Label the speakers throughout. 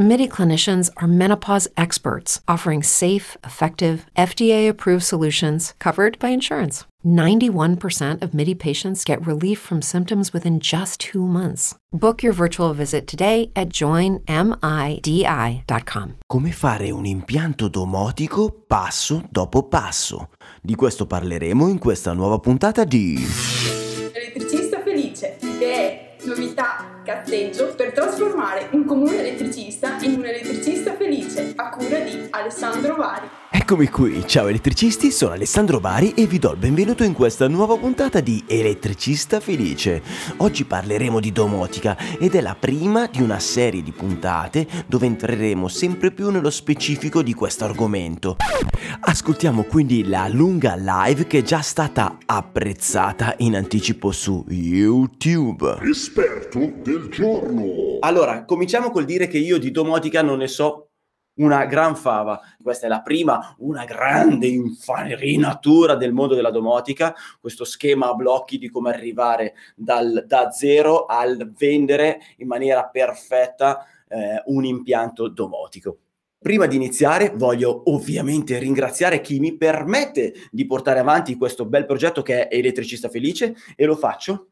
Speaker 1: MIDI clinicians are menopause experts offering safe, effective, FDA approved solutions covered by insurance. 91% of MIDI patients get relief from symptoms within just two months. Book your virtual visit today at joinmidi.com.
Speaker 2: Come fare un impianto domotico passo dopo passo. Di questo parleremo in questa nuova puntata di
Speaker 3: Elettricista felice, idee, novità, cazzeggio per trasformare un comune elettricista in un elettricista felice a cura di Alessandro Vari.
Speaker 2: Eccomi qui, ciao elettricisti, sono Alessandro Bari e vi do il benvenuto in questa nuova puntata di Elettricista Felice. Oggi parleremo di domotica ed è la prima di una serie di puntate dove entreremo sempre più nello specifico di questo argomento. Ascoltiamo quindi la lunga live che è già stata apprezzata in anticipo su YouTube.
Speaker 4: Esperto del giorno.
Speaker 2: Allora, cominciamo col dire che io di domotica non ne so una gran fava. Questa è la prima, una grande infarinatura del mondo della domotica, questo schema a blocchi di come arrivare dal, da zero al vendere in maniera perfetta eh, un impianto domotico. Prima di iniziare voglio ovviamente ringraziare chi mi permette di portare avanti questo bel progetto che è Elettricista Felice e lo faccio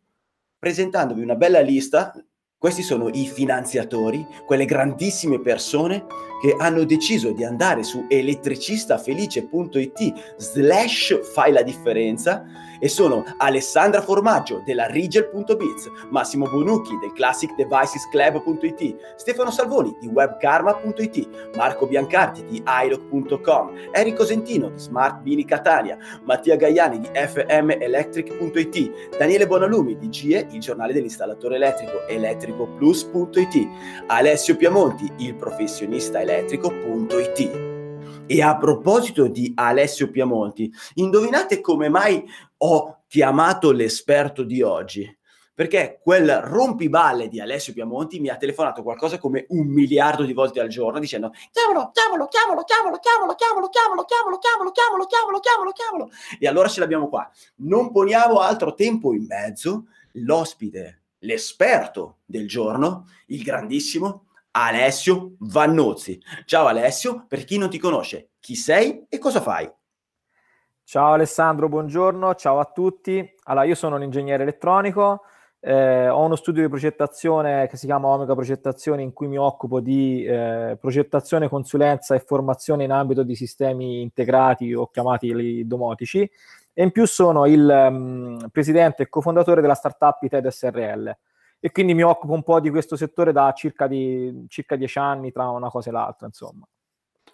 Speaker 2: presentandovi una bella lista questi sono i finanziatori, quelle grandissime persone che hanno deciso di andare su elettricistafelice.it slash fai la differenza e sono Alessandra Formaggio della Rigel.biz, Massimo Bonucchi del ClassicDevicesClub.it, Stefano Salvoni di Webkarma.it, Marco Biancardi di iLock.com, Enrico Sentino di Smart Bini Catania, Mattia Gaiani di FMElectric.it, Daniele Bonalumi di GIE, il giornale dell'installatore elettrico, elettricoplus.it, Alessio Piamonti, il professionista elettrico.it. E a proposito di Alessio Piamonti, indovinate come mai ho chiamato l'esperto di oggi? Perché quel rompiballe di Alessio Piamonti mi ha telefonato qualcosa come un miliardo di volte al giorno dicendo chiamalo, chiamalo, chiamalo, chiamalo, chiamalo, chiamalo, chiamalo, chiamalo, chiamalo, chiamalo, chiamalo, chiamalo, chiamalo. E allora ce l'abbiamo qua. Non poniamo altro tempo in mezzo, l'ospite, l'esperto del giorno, il grandissimo Alessio Vannozzi. Ciao Alessio, per chi non ti conosce, chi sei e cosa fai?
Speaker 5: Ciao Alessandro, buongiorno, ciao a tutti. Allora, io sono un ingegnere elettronico, eh, ho uno studio di progettazione che si chiama Omega Progettazione in cui mi occupo di eh, progettazione, consulenza e formazione in ambito di sistemi integrati o chiamati domotici e in più sono il um, presidente e cofondatore della startup ITED SRL e quindi mi occupo un po' di questo settore da circa, di, circa dieci anni tra una cosa e l'altra, insomma.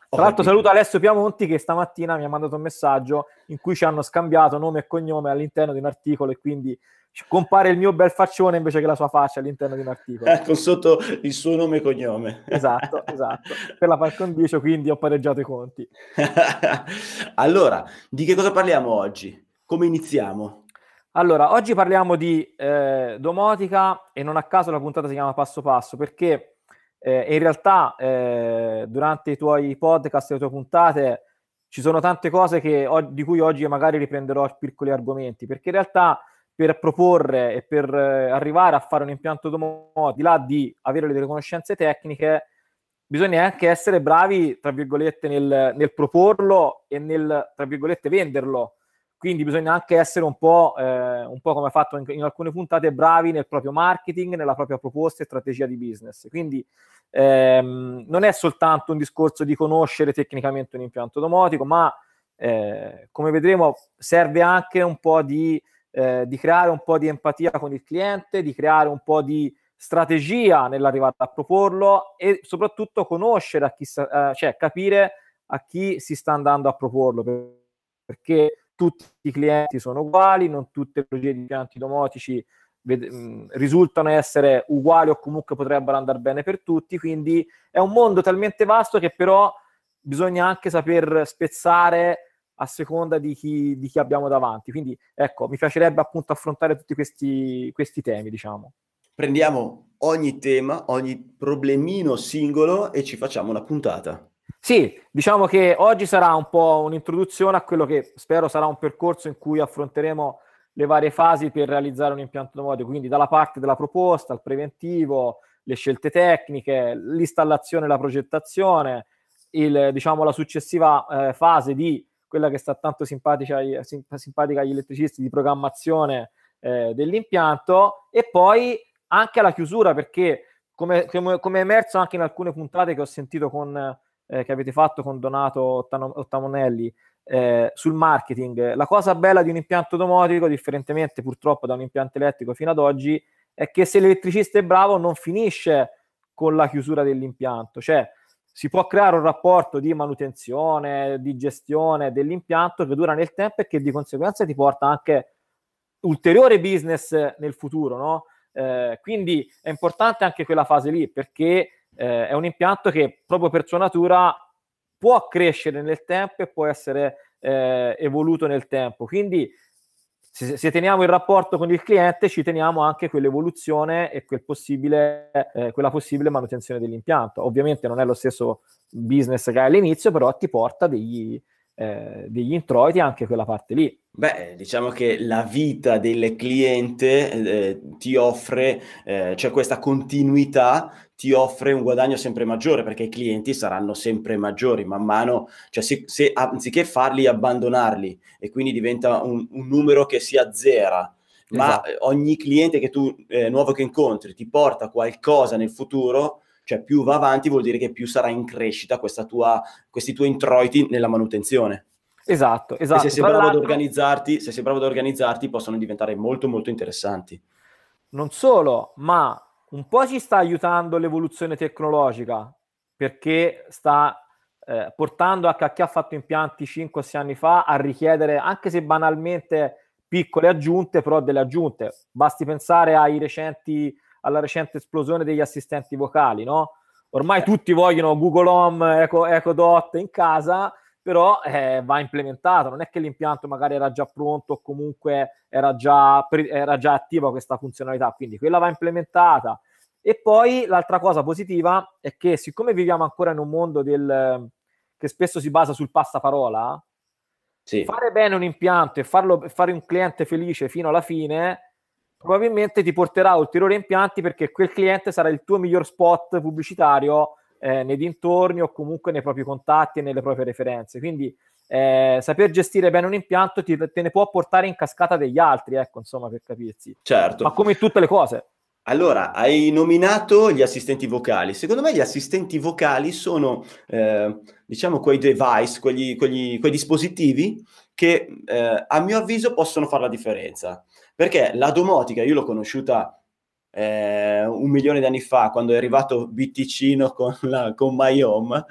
Speaker 5: Tra l'altro saluto Alessio Piamonti che stamattina mi ha mandato un messaggio in cui ci hanno scambiato nome e cognome all'interno di un articolo e quindi compare il mio bel faccione invece che la sua faccia all'interno di un articolo.
Speaker 2: Ecco, sotto il suo nome e cognome.
Speaker 5: Esatto, esatto. Per la par condicio quindi ho pareggiato i conti.
Speaker 2: allora, di che cosa parliamo oggi? Come iniziamo?
Speaker 5: Allora, oggi parliamo di eh, domotica e non a caso la puntata si chiama Passo Passo perché eh, in realtà eh, durante i tuoi podcast e le tue puntate ci sono tante cose che, di cui oggi magari riprenderò piccoli argomenti perché in realtà per proporre e per eh, arrivare a fare un impianto domotico, di là di avere delle conoscenze tecniche, bisogna anche essere bravi, tra virgolette, nel, nel proporlo e nel, tra virgolette, venderlo quindi bisogna anche essere un po', eh, un po come fatto in, in, alcune puntate, bravi nel proprio marketing, nella propria proposta e strategia di business. Quindi ehm, non è soltanto un discorso di conoscere tecnicamente un impianto domotico, ma eh, come vedremo serve anche un po' di, eh, di creare un po' di empatia con il cliente, di creare un po' di strategia nell'arrivare a proporlo e soprattutto conoscere a chi, sta, eh, cioè capire a chi si sta andando a proporlo perché tutti i clienti sono uguali, non tutte le tipologie di impianti domotici mh, risultano essere uguali o comunque potrebbero andare bene per tutti, quindi è un mondo talmente vasto che però bisogna anche saper spezzare a seconda di chi, di chi abbiamo davanti. Quindi ecco, mi piacerebbe appunto affrontare tutti questi, questi temi, diciamo.
Speaker 2: prendiamo ogni tema, ogni problemino singolo e ci facciamo una puntata.
Speaker 5: Sì, diciamo che oggi sarà un po' un'introduzione a quello che spero sarà un percorso in cui affronteremo le varie fasi per realizzare un impianto domotico, quindi dalla parte della proposta, al preventivo, le scelte tecniche, l'installazione e la progettazione, il, diciamo, la successiva eh, fase di quella che sta tanto simpatica, simpatica agli elettricisti di programmazione eh, dell'impianto e poi anche alla chiusura perché come, come, come, è emerso anche in alcune puntate che ho sentito con, eh, che avete fatto con Donato Ottamonelli eh, sul marketing, la cosa bella di un impianto domotico, differentemente purtroppo da un impianto elettrico fino ad oggi, è che se l'elettricista è bravo non finisce con la chiusura dell'impianto, cioè si può creare un rapporto di manutenzione, di gestione dell'impianto che dura nel tempo e che di conseguenza ti porta anche ulteriore business nel futuro, no? eh, quindi è importante anche quella fase lì perché eh, è un impianto che proprio per sua natura può crescere nel tempo e può essere eh, evoluto nel tempo. Quindi se, se, teniamo il rapporto con il cliente, ci teniamo anche quell'evoluzione e quel possibile, eh, quella possibile manutenzione dell'impianto. Ovviamente non è lo stesso business che hai all'inizio, però ti porta degli, eh, degli introiti anche quella parte lì.
Speaker 2: Beh, diciamo che la vita del cliente eh, ti offre, eh, cioè questa continuità ti offre un guadagno sempre maggiore perché i clienti saranno sempre maggiori man mano, cioè se, se anziché farli abbandonarli e quindi diventa un, un numero che si azzera, ma esatto. ogni cliente che tu eh, nuovo che incontri ti porta qualcosa nel futuro, cioè più va avanti vuol dire che più sarà in crescita tua, questi tuoi introiti nella manutenzione.
Speaker 5: Esatto, esatto.
Speaker 2: E se sei bravo ad organizzarti, se sei bravo ad organizzarti, possono diventare molto molto interessanti.
Speaker 5: Non solo, ma un po' ci sta aiutando l'evoluzione tecnologica perché sta eh, portando a chi ha fatto impianti 5 o 6 anni fa a richiedere, anche se banalmente piccole aggiunte, però delle aggiunte. Basti pensare ai recenti, alla recente esplosione degli assistenti vocali, no? Ormai tutti vogliono Google Home, Echo, Echo Dot in casa, però eh, va implementato. Non è che l'impianto magari era già pronto o comunque era già, era già attiva questa funzionalità, quindi quella va implementata. E poi l'altra cosa positiva è che siccome viviamo ancora in un mondo del, che spesso si basa sul passaparola, sì. fare bene un impianto e farlo, fare un cliente felice fino alla fine probabilmente ti porterà a ulteriori impianti perché quel cliente sarà il tuo miglior spot pubblicitario eh, nei dintorni o comunque nei propri contatti e nelle proprie referenze. Quindi eh, saper gestire bene un impianto ti, te ne può portare in cascata degli altri, ecco, insomma, per capirsi.
Speaker 2: Certo.
Speaker 5: Ma come in tutte le cose.
Speaker 2: Allora, hai nominato gli assistenti vocali. Secondo me gli assistenti vocali sono, eh, diciamo, quei device, quegli, quegli, quei dispositivi che eh, a mio avviso possono fare la differenza. Perché la domotica, io l'ho conosciuta eh, un milione di anni fa, quando è arrivato Bitticino con, la, con My Home.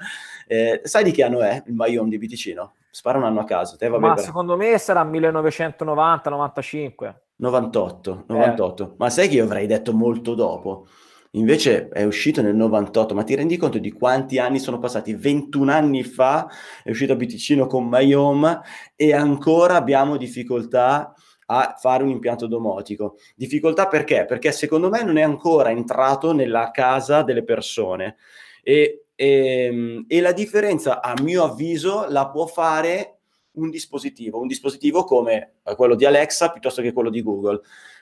Speaker 2: Eh, sai di che anno è il My Home di Bitticino? Spara un anno a caso. Te,
Speaker 5: Ma secondo me sarà 1990-95.
Speaker 2: 98, 98. Eh. Ma sai che io avrei detto molto dopo? Invece è uscito nel 98, ma ti rendi conto di quanti anni sono passati? 21 anni fa è uscito a Bitticino con My Home e ancora abbiamo difficoltà a fare un impianto domotico. Difficoltà perché? Perché secondo me non è ancora entrato nella casa delle persone e, e, ehm, e la differenza a mio avviso la può fare un dispositivo, un dispositivo come quello di Alexa piuttosto che quello di Google,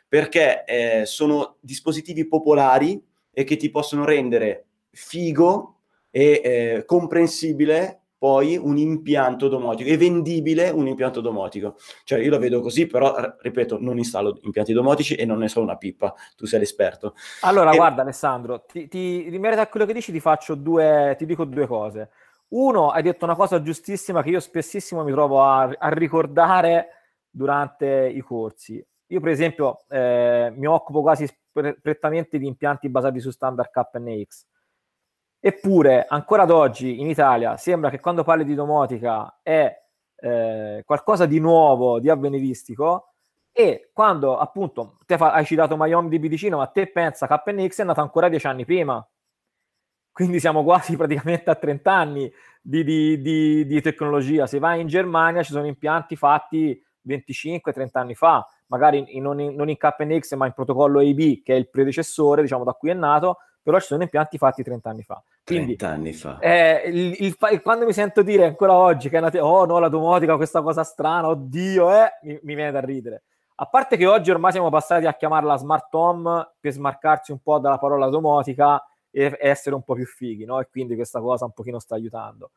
Speaker 2: perché eh, sono dispositivi popolari e che ti possono rendere figo e eh, comprensibile poi un impianto domotico, è vendibile un impianto domotico. Cioè io lo vedo così, però ripeto, non installo impianti domotici e non ne so una pippa, tu sei l'esperto.
Speaker 5: Allora, e... guarda Alessandro, ti, ti, in merito a quello che dici ti faccio due, ti dico due cose. Uno, hai detto una cosa giustissima che io spessissimo mi trovo a, a ricordare durante i corsi. Io, per esempio, eh, mi occupo quasi prettamente di impianti basati su standard KNX Eppure, ancora ad oggi in Italia sembra che quando parli di domotica è eh, qualcosa di nuovo, di avveniristico, e quando appunto te fa, hai citato Mayom di Biticino, ma te pensa KNX è nato ancora dieci anni prima. Quindi siamo quasi praticamente a 30 anni di, di, di, di tecnologia. Se vai in Germania ci sono impianti fatti 25-30 anni fa, magari in, non, in, non in KNX ma in protocollo AB che è il predecessore, diciamo da cui è nato, però ci sono impianti fatti 30 anni fa.
Speaker 2: Quindi, 30 anni fa.
Speaker 5: Eh, il, il, il, quando mi sento dire ancora oggi che è una te- oh no, la domotica, questa cosa strana, oddio, eh, mi, mi, viene da ridere. A parte che oggi ormai siamo passati a chiamarla smart home per smarcarci un po' dalla parola domotica e, e essere un po' più fighi, no? E quindi questa cosa un pochino sta aiutando.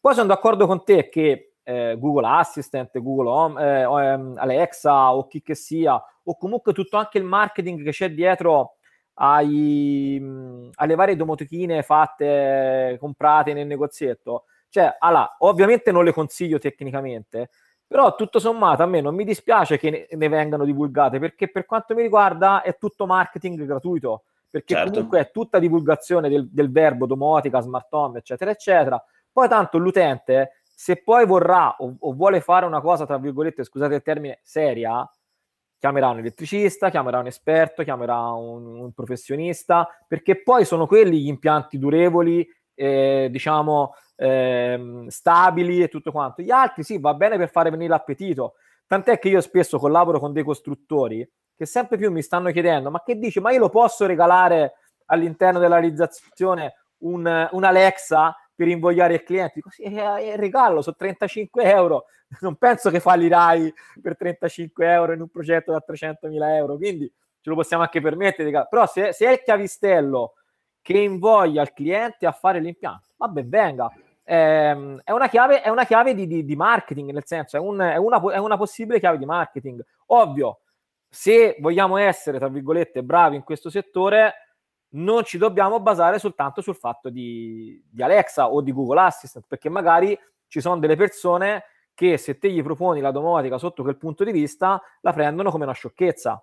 Speaker 5: Poi sono d'accordo con te che eh, Google Assistant, Google Home, eh, ehm, Alexa o chi che sia, o comunque tutto anche il marketing che c'è dietro ai, mh, alle varie domotichine fatte, comprate nel negozietto. Cioè, allora, ovviamente non le consiglio tecnicamente, però tutto sommato a me non mi dispiace che ne, ne vengano divulgate, perché per quanto mi riguarda è tutto marketing gratuito, perché certo. comunque è tutta divulgazione del, del verbo domotica, smart home, eccetera, eccetera. Poi tanto l'utente, se poi vorrà o, o vuole fare una cosa, tra virgolette, scusate il termine, seria, chiamerà un elettricista, chiamerà un esperto, chiamerà un, un professionista, perché poi sono quelli gli impianti durevoli, eh, diciamo, eh, stabili e tutto quanto. Gli altri sì, va bene per fare venire l'appetito. Tant'è che io spesso collaboro con dei costruttori che sempre più mi stanno chiedendo, ma che dici, ma io lo posso regalare all'interno della realizzazione un, un Alexa per invogliare il cliente. Così è, è regalo, sono 35 euro. Non penso che fallirai per 35 euro in un progetto da 300 mila euro, quindi ce lo possiamo anche permettere. Però se, se, è il chiavistello che invoglia il cliente a fare l'impianto, vabbè, venga. Eh, è una chiave, è una chiave di, di, di marketing, nel senso è, un, è, una, è una possibile chiave di marketing. Ovvio, se vogliamo essere, tra virgolette, bravi in questo settore, non ci dobbiamo basare soltanto sul fatto di, di, Alexa o di Google Assistant, perché magari ci sono delle persone che se te gli proponi la domotica sotto quel punto di vista la prendono come una sciocchezza.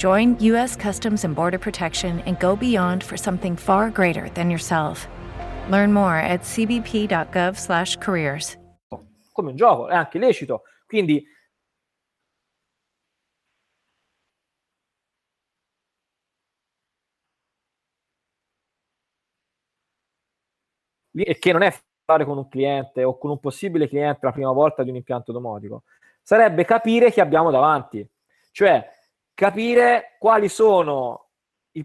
Speaker 6: Join U.S. Customs and Border Protection and go beyond for something far greater than yourself. Learn more at cbp.gov/careers.
Speaker 5: Come un gioco, è anche lecito. Quindi e che non è fare con un cliente o con un possibile cliente la prima volta di un impianto domotico, sarebbe capire chi abbiamo davanti, cioè capire quali sono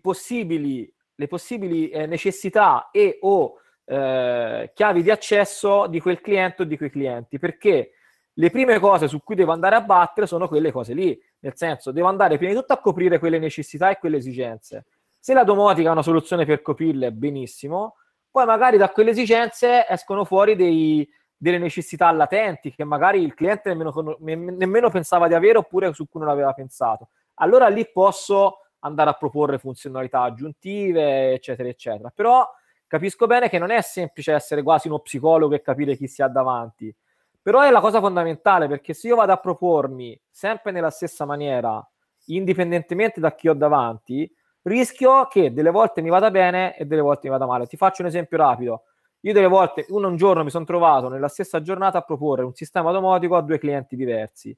Speaker 5: possibili, le possibili eh, necessità e o eh, chiavi di accesso di quel cliente o di quei clienti, perché le prime cose su cui devo andare a battere sono quelle cose lì, nel senso devo andare prima di tutto a coprire quelle necessità e quelle esigenze. Se la domotica è una soluzione per coprirle, benissimo, poi magari da quelle esigenze escono fuori dei, delle necessità latenti che magari il cliente nemmeno, nemmeno pensava di avere oppure su cui non aveva pensato. Allora lì posso andare a proporre funzionalità aggiuntive, eccetera, eccetera. Però capisco bene che non è semplice essere quasi uno psicologo e capire chi si ha davanti. Però è la cosa fondamentale perché se io vado a propormi sempre nella stessa maniera, indipendentemente da chi ho davanti, rischio che delle volte mi vada bene e delle volte mi vada male. Ti faccio un esempio rapido. Io delle volte, uno un giorno mi sono trovato nella stessa giornata a proporre un sistema domotico a due clienti diversi.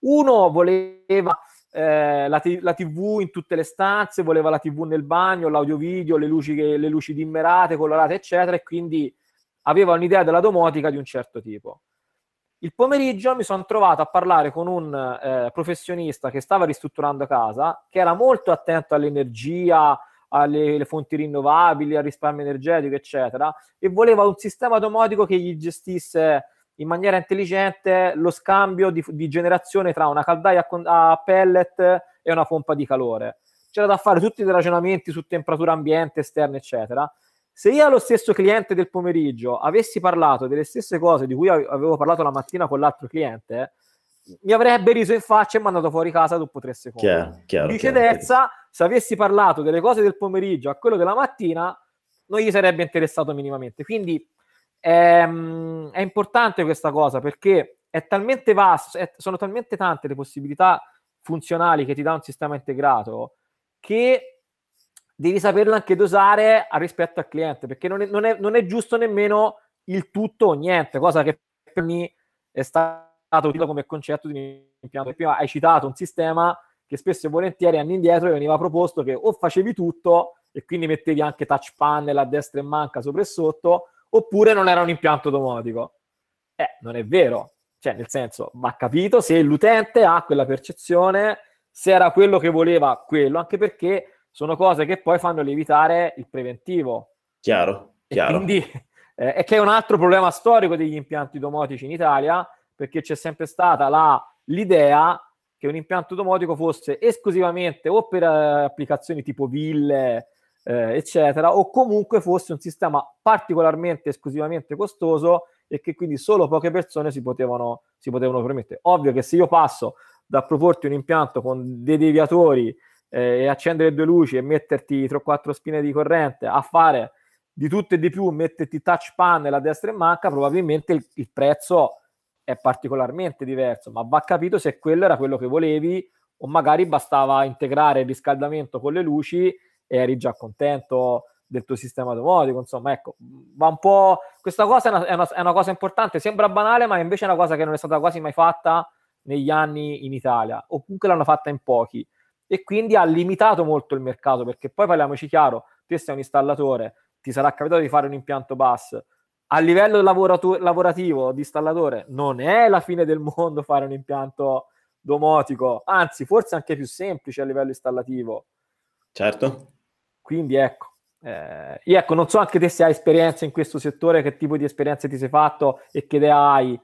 Speaker 5: Uno voleva eh, la, t- la, TV in tutte le stanze, voleva la TV nel bagno, l'audio video, le luci, che, le luci dimmerate, colorate, eccetera, e quindi aveva un'idea della domotica di un certo tipo. Il pomeriggio mi sono trovato a parlare con un eh, professionista che stava ristrutturando casa, che era molto attento all'energia, alle fonti rinnovabili, al risparmio energetico, eccetera, e voleva un sistema domotico che gli gestisse in maniera intelligente lo scambio di, di generazione tra una caldaia a, a pellet e una pompa di calore. C'era da fare tutti dei ragionamenti su temperatura ambiente, esterna, eccetera. Se io allo stesso cliente del pomeriggio avessi parlato delle stesse cose di cui avevo parlato la mattina con l'altro cliente, mi avrebbe riso in faccia e mandato fuori casa dopo tre secondi.
Speaker 2: Chiaro, chiaro,
Speaker 5: Viceversa,
Speaker 2: chiaro.
Speaker 5: se avessi parlato delle cose del pomeriggio a quello della mattina, non gli sarebbe interessato minimamente. Quindi ehm, è importante questa cosa perché è talmente vasto, è, sono talmente tante le possibilità funzionali che ti dà un sistema integrato che devi saperlo anche dosare rispetto al cliente, perché non è, non è, non è giusto nemmeno il tutto o niente, cosa che per me è stato utilizzato come concetto di impianto. Prima hai citato un sistema che spesso e volentieri anni indietro veniva proposto che o facevi tutto e quindi mettevi anche touch panel a destra e manca sopra e sotto, oppure non era un impianto domotico. Eh, non è vero. Cioè, nel senso, va capito se l'utente ha quella percezione, se era quello che voleva quello, anche perché sono cose che poi fanno lievitare il preventivo.
Speaker 2: Chiaro, chiaro.
Speaker 5: E quindi eh, è che è un altro problema storico degli impianti domotici in Italia, perché c'è sempre stata la, l'idea che un impianto domotico fosse esclusivamente o per uh, applicazioni tipo ville, eh, eccetera, o comunque fosse un sistema particolarmente esclusivamente costoso e che quindi solo poche persone si potevano, si potevano permettere. Ovvio che se io passo da proporti un impianto con dei deviatori eh, e accendere due luci e metterti 3 o 4 spine di corrente a fare di tutto e di più, metterti touch panel a destra e manca, probabilmente il, il prezzo è particolarmente diverso, ma va capito se quello era quello che volevi o magari bastava integrare il riscaldamento con le luci e eri già contento del tuo sistema domotico, insomma, ecco, va un po'... Questa cosa è una, è, una, è una, cosa importante, sembra banale, ma invece è una cosa che non è stata quasi mai fatta negli anni in Italia, o comunque l'hanno fatta in pochi, e quindi ha limitato molto il mercato, perché poi parliamoci chiaro, te sei un installatore, ti sarà capitato di fare un impianto bus, a livello lavorato- lavorativo di installatore non è la fine del mondo fare un impianto domotico, anzi forse anche più semplice a livello installativo.
Speaker 2: Certo.
Speaker 5: Quindi ecco, eh, io ecco, non so anche te se hai esperienza in questo settore, che tipo di esperienze ti sei fatto e che idea hai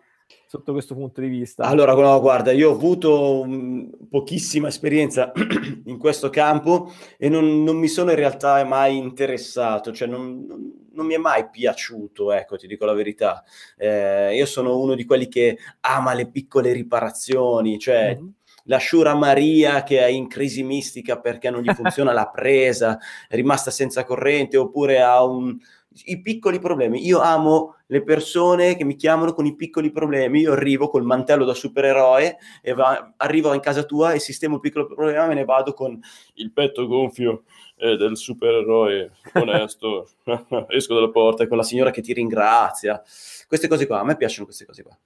Speaker 5: sotto questo punto di vista?
Speaker 2: Allora, no, guarda, io ho avuto um, pochissima esperienza in questo campo e non, non, mi sono in realtà mai interessato, cioè non, non, mi è mai piaciuto, ecco, ti dico la verità. Eh, io sono uno di quelli che ama le piccole riparazioni, cioè... Mm-hmm la Shura Maria che è in crisi mistica perché non gli funziona la presa, è rimasta senza corrente oppure ha un, i piccoli problemi. Io amo le persone che mi chiamano con i piccoli problemi. Io arrivo col mantello da supereroe e va, arrivo in casa tua e sistemo il piccolo problema e me ne vado con il petto gonfio eh, del supereroe onesto. Esco dalla porta con la signora che ti ringrazia. Queste cose qua, a me piacciono queste cose qua.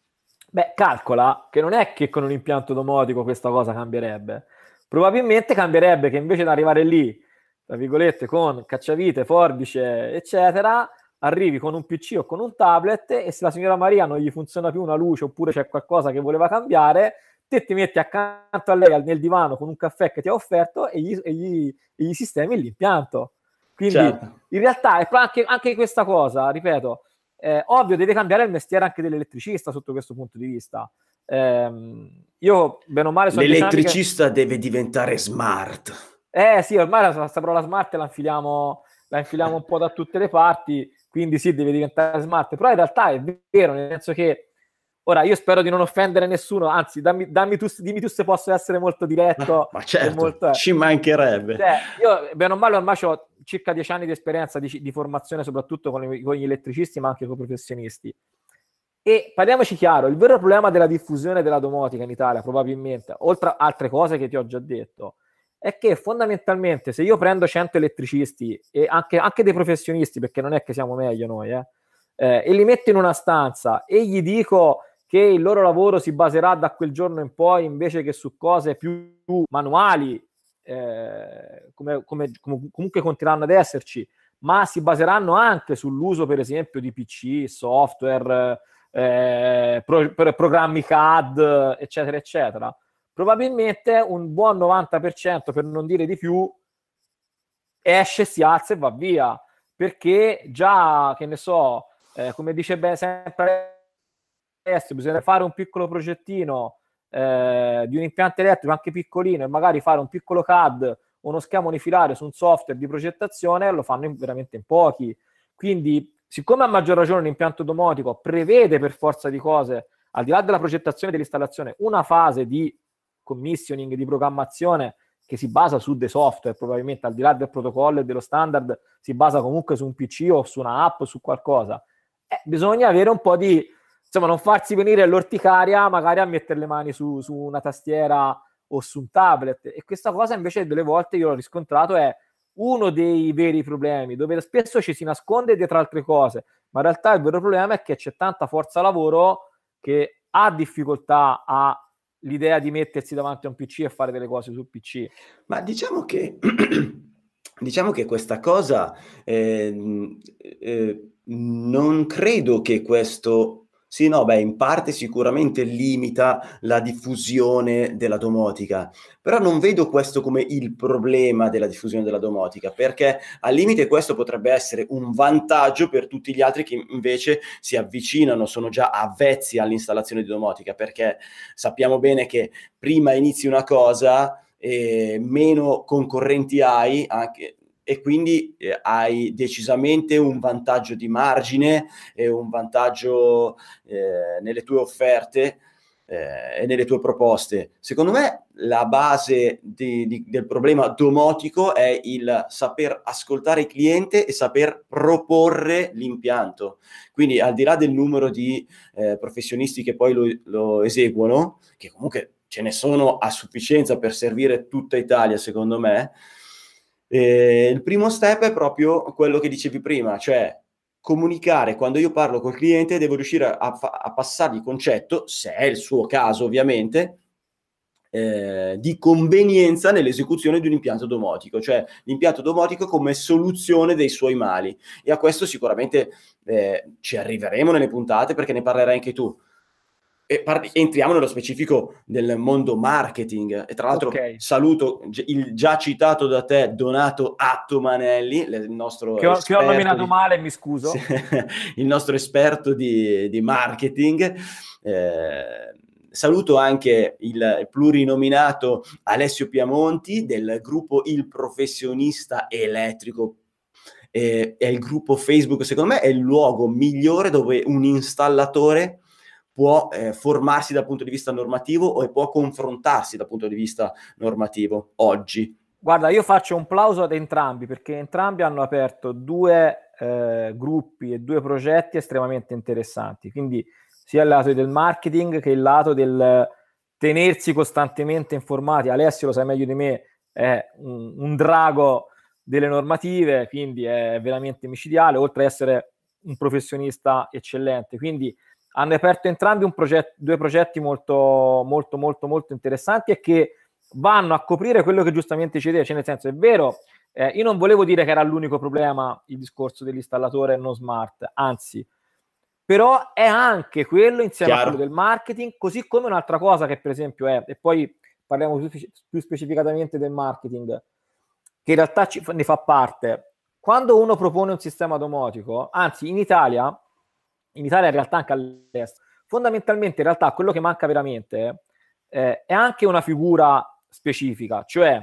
Speaker 5: Beh, calcola che non è che con un impianto domotico questa cosa cambierebbe. Probabilmente cambierebbe che invece di arrivare lì tra virgolette, con cacciavite, forbice, eccetera, arrivi con un PC o con un tablet e se la signora Maria non gli funziona più una luce oppure c'è qualcosa che voleva cambiare, te ti metti accanto a lei nel divano con un caffè che ti ha offerto e gli, e gli, e gli sistemi l'impianto. Quindi certo. in realtà è anche, anche questa cosa, ripeto, eh, ovvio deve cambiare il mestiere anche dell'elettricista sotto questo punto di vista. Eh, io, bene o male,
Speaker 2: sono L'elettricista che... deve diventare smart.
Speaker 5: Eh sì, ormai la, parola smart la infiliamo, la infiliamo un po' da tutte le parti, quindi sì, deve diventare smart, però in realtà è vero, nel senso che ora io spero di non offendere nessuno, anzi dammi, dammi tu, dimmi tu se posso essere molto diretto.
Speaker 2: Ma certo, molto, ci mancherebbe.
Speaker 5: Cioè, io, bene o male, ormai ho circa dieci anni di esperienza di, di formazione, soprattutto con, i, con gli elettricisti, ma anche con i professionisti. E parliamoci chiaro, il vero problema della diffusione della domotica in Italia, probabilmente, oltre a altre cose che ti ho già detto, è che fondamentalmente se io prendo 100 elettricisti e anche, anche dei professionisti, perché non è che siamo meglio noi, eh, eh, e li metto in una stanza e gli dico che il loro lavoro si baserà da quel giorno in poi invece che su cose più manuali, eh, come, come, come, comunque continueranno ad esserci, ma si baseranno anche sull'uso, per esempio, di PC, software, eh, pro, programmi CAD, eccetera, eccetera probabilmente un buon 90%, per non dire di più, esce, si alza e va via. Perché già, che ne so, eh, come dice bene sempre adesso, bisogna fare un piccolo progettino eh, di un impianto elettrico anche piccolino e magari fare un piccolo CAD o uno schema unifilario su un software di progettazione, lo fanno in, veramente in pochi. Quindi, siccome a maggior ragione un impianto domotico prevede per forza di cose, al di là della progettazione e dell'installazione, una fase di commissioning, di programmazione che si basa su dei software, probabilmente al di là del protocollo e dello standard, si basa comunque su un PC o su una app, su qualcosa. Eh, bisogna avere un po' di, insomma, non farsi venire l'orticaria magari a mettere le mani su, su una tastiera o su un tablet. E questa cosa invece delle volte io l'ho riscontrato è uno dei veri problemi, dove spesso ci si nasconde dietro altre cose, ma in realtà il vero problema è che c'è tanta forza lavoro che ha difficoltà a l'idea di mettersi davanti a un PC e fare delle cose sul PC.
Speaker 2: Ma diciamo che, diciamo che questa cosa eh, eh, non credo che questo sì, no, beh, in parte sicuramente limita la diffusione della domotica, però non vedo questo come il problema della diffusione della domotica, perché al limite questo potrebbe essere un vantaggio per tutti gli altri che invece si avvicinano, sono già avvezzi all'installazione di domotica, perché sappiamo bene che prima inizi una cosa, eh, meno concorrenti hai, anche e quindi eh, hai decisamente un vantaggio di margine e un vantaggio eh, nelle tue offerte eh, e nelle tue proposte. Secondo me la base di, di, del problema domotico è il saper ascoltare il cliente e saper proporre l'impianto. Quindi al di là del numero di eh, professionisti che poi lo, lo eseguono, che comunque ce ne sono a sufficienza per servire tutta Italia, secondo me, eh, il primo step è proprio quello che dicevi prima, cioè comunicare quando io parlo col cliente, devo riuscire a, fa- a passargli il concetto, se è il suo caso ovviamente, eh, di convenienza nell'esecuzione di un impianto domotico, cioè l'impianto domotico come soluzione dei suoi mali. E a questo sicuramente eh, ci arriveremo nelle puntate perché ne parlerai anche tu par- entriamo nello specifico del mondo marketing. E tra l'altro okay. saluto il già citato da te Donato Attomanelli il nostro
Speaker 5: che ho, che ho nominato di, male mi scuso.
Speaker 2: Il nostro esperto di, di marketing. Eh, saluto anche il plurinominato Alessio Piamonti del gruppo Il Professionista Elettrico. Eh, è il gruppo Facebook secondo me è il luogo migliore dove un installatore può eh, formarsi dal punto di vista normativo o può confrontarsi dal punto di vista normativo oggi?
Speaker 5: Guarda, io faccio un plauso ad entrambi perché entrambi hanno aperto due eh, gruppi e due progetti estremamente interessanti, quindi sia il lato del marketing che il lato del tenersi costantemente informati. Alessio lo sai meglio di me, è un, un drago delle normative, quindi è veramente micidiale, oltre ad essere un professionista eccellente. Quindi hanno aperto entrambi progetto, due progetti molto, molto, molto, molto interessanti e che vanno a coprire quello che giustamente ci dice, cioè nel senso è vero, eh, io non volevo dire che era l'unico problema il discorso dell'installatore non smart, anzi, però è anche quello insieme Chiaro. a quello del marketing, così come un'altra cosa che per esempio è, e poi parliamo più, più specificatamente del marketing, che in realtà ci, ne fa parte, quando uno propone un sistema domotico, anzi in Italia in Italia in realtà anche all'estero. Fondamentalmente in realtà quello che manca veramente eh, è anche una figura specifica, cioè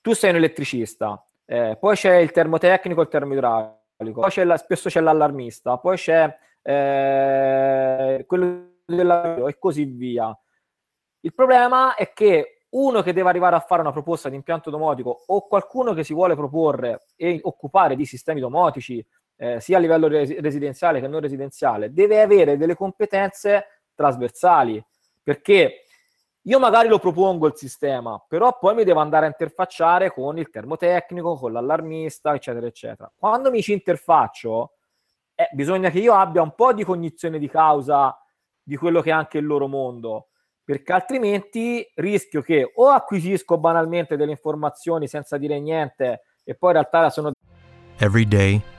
Speaker 5: tu sei un elettricista, eh, poi c'è il termotecnico, il termoidraulico, poi c'è la, spesso c'è l'allarmista, poi c'è eh, quello della e così via. Il problema è che uno che deve arrivare a fare una proposta di impianto domotico o qualcuno che si vuole proporre e occupare di sistemi domotici eh, sia a livello res- residenziale che non residenziale, deve avere delle competenze trasversali, perché io magari lo propongo il sistema, però poi mi devo andare a interfacciare con il termotecnico, con l'allarmista, eccetera, eccetera. Quando mi ci interfaccio, eh, bisogna che io abbia un po' di cognizione di causa di quello che è anche il loro mondo, perché altrimenti rischio che o acquisisco banalmente delle informazioni senza dire niente e poi in realtà sono...
Speaker 7: Every day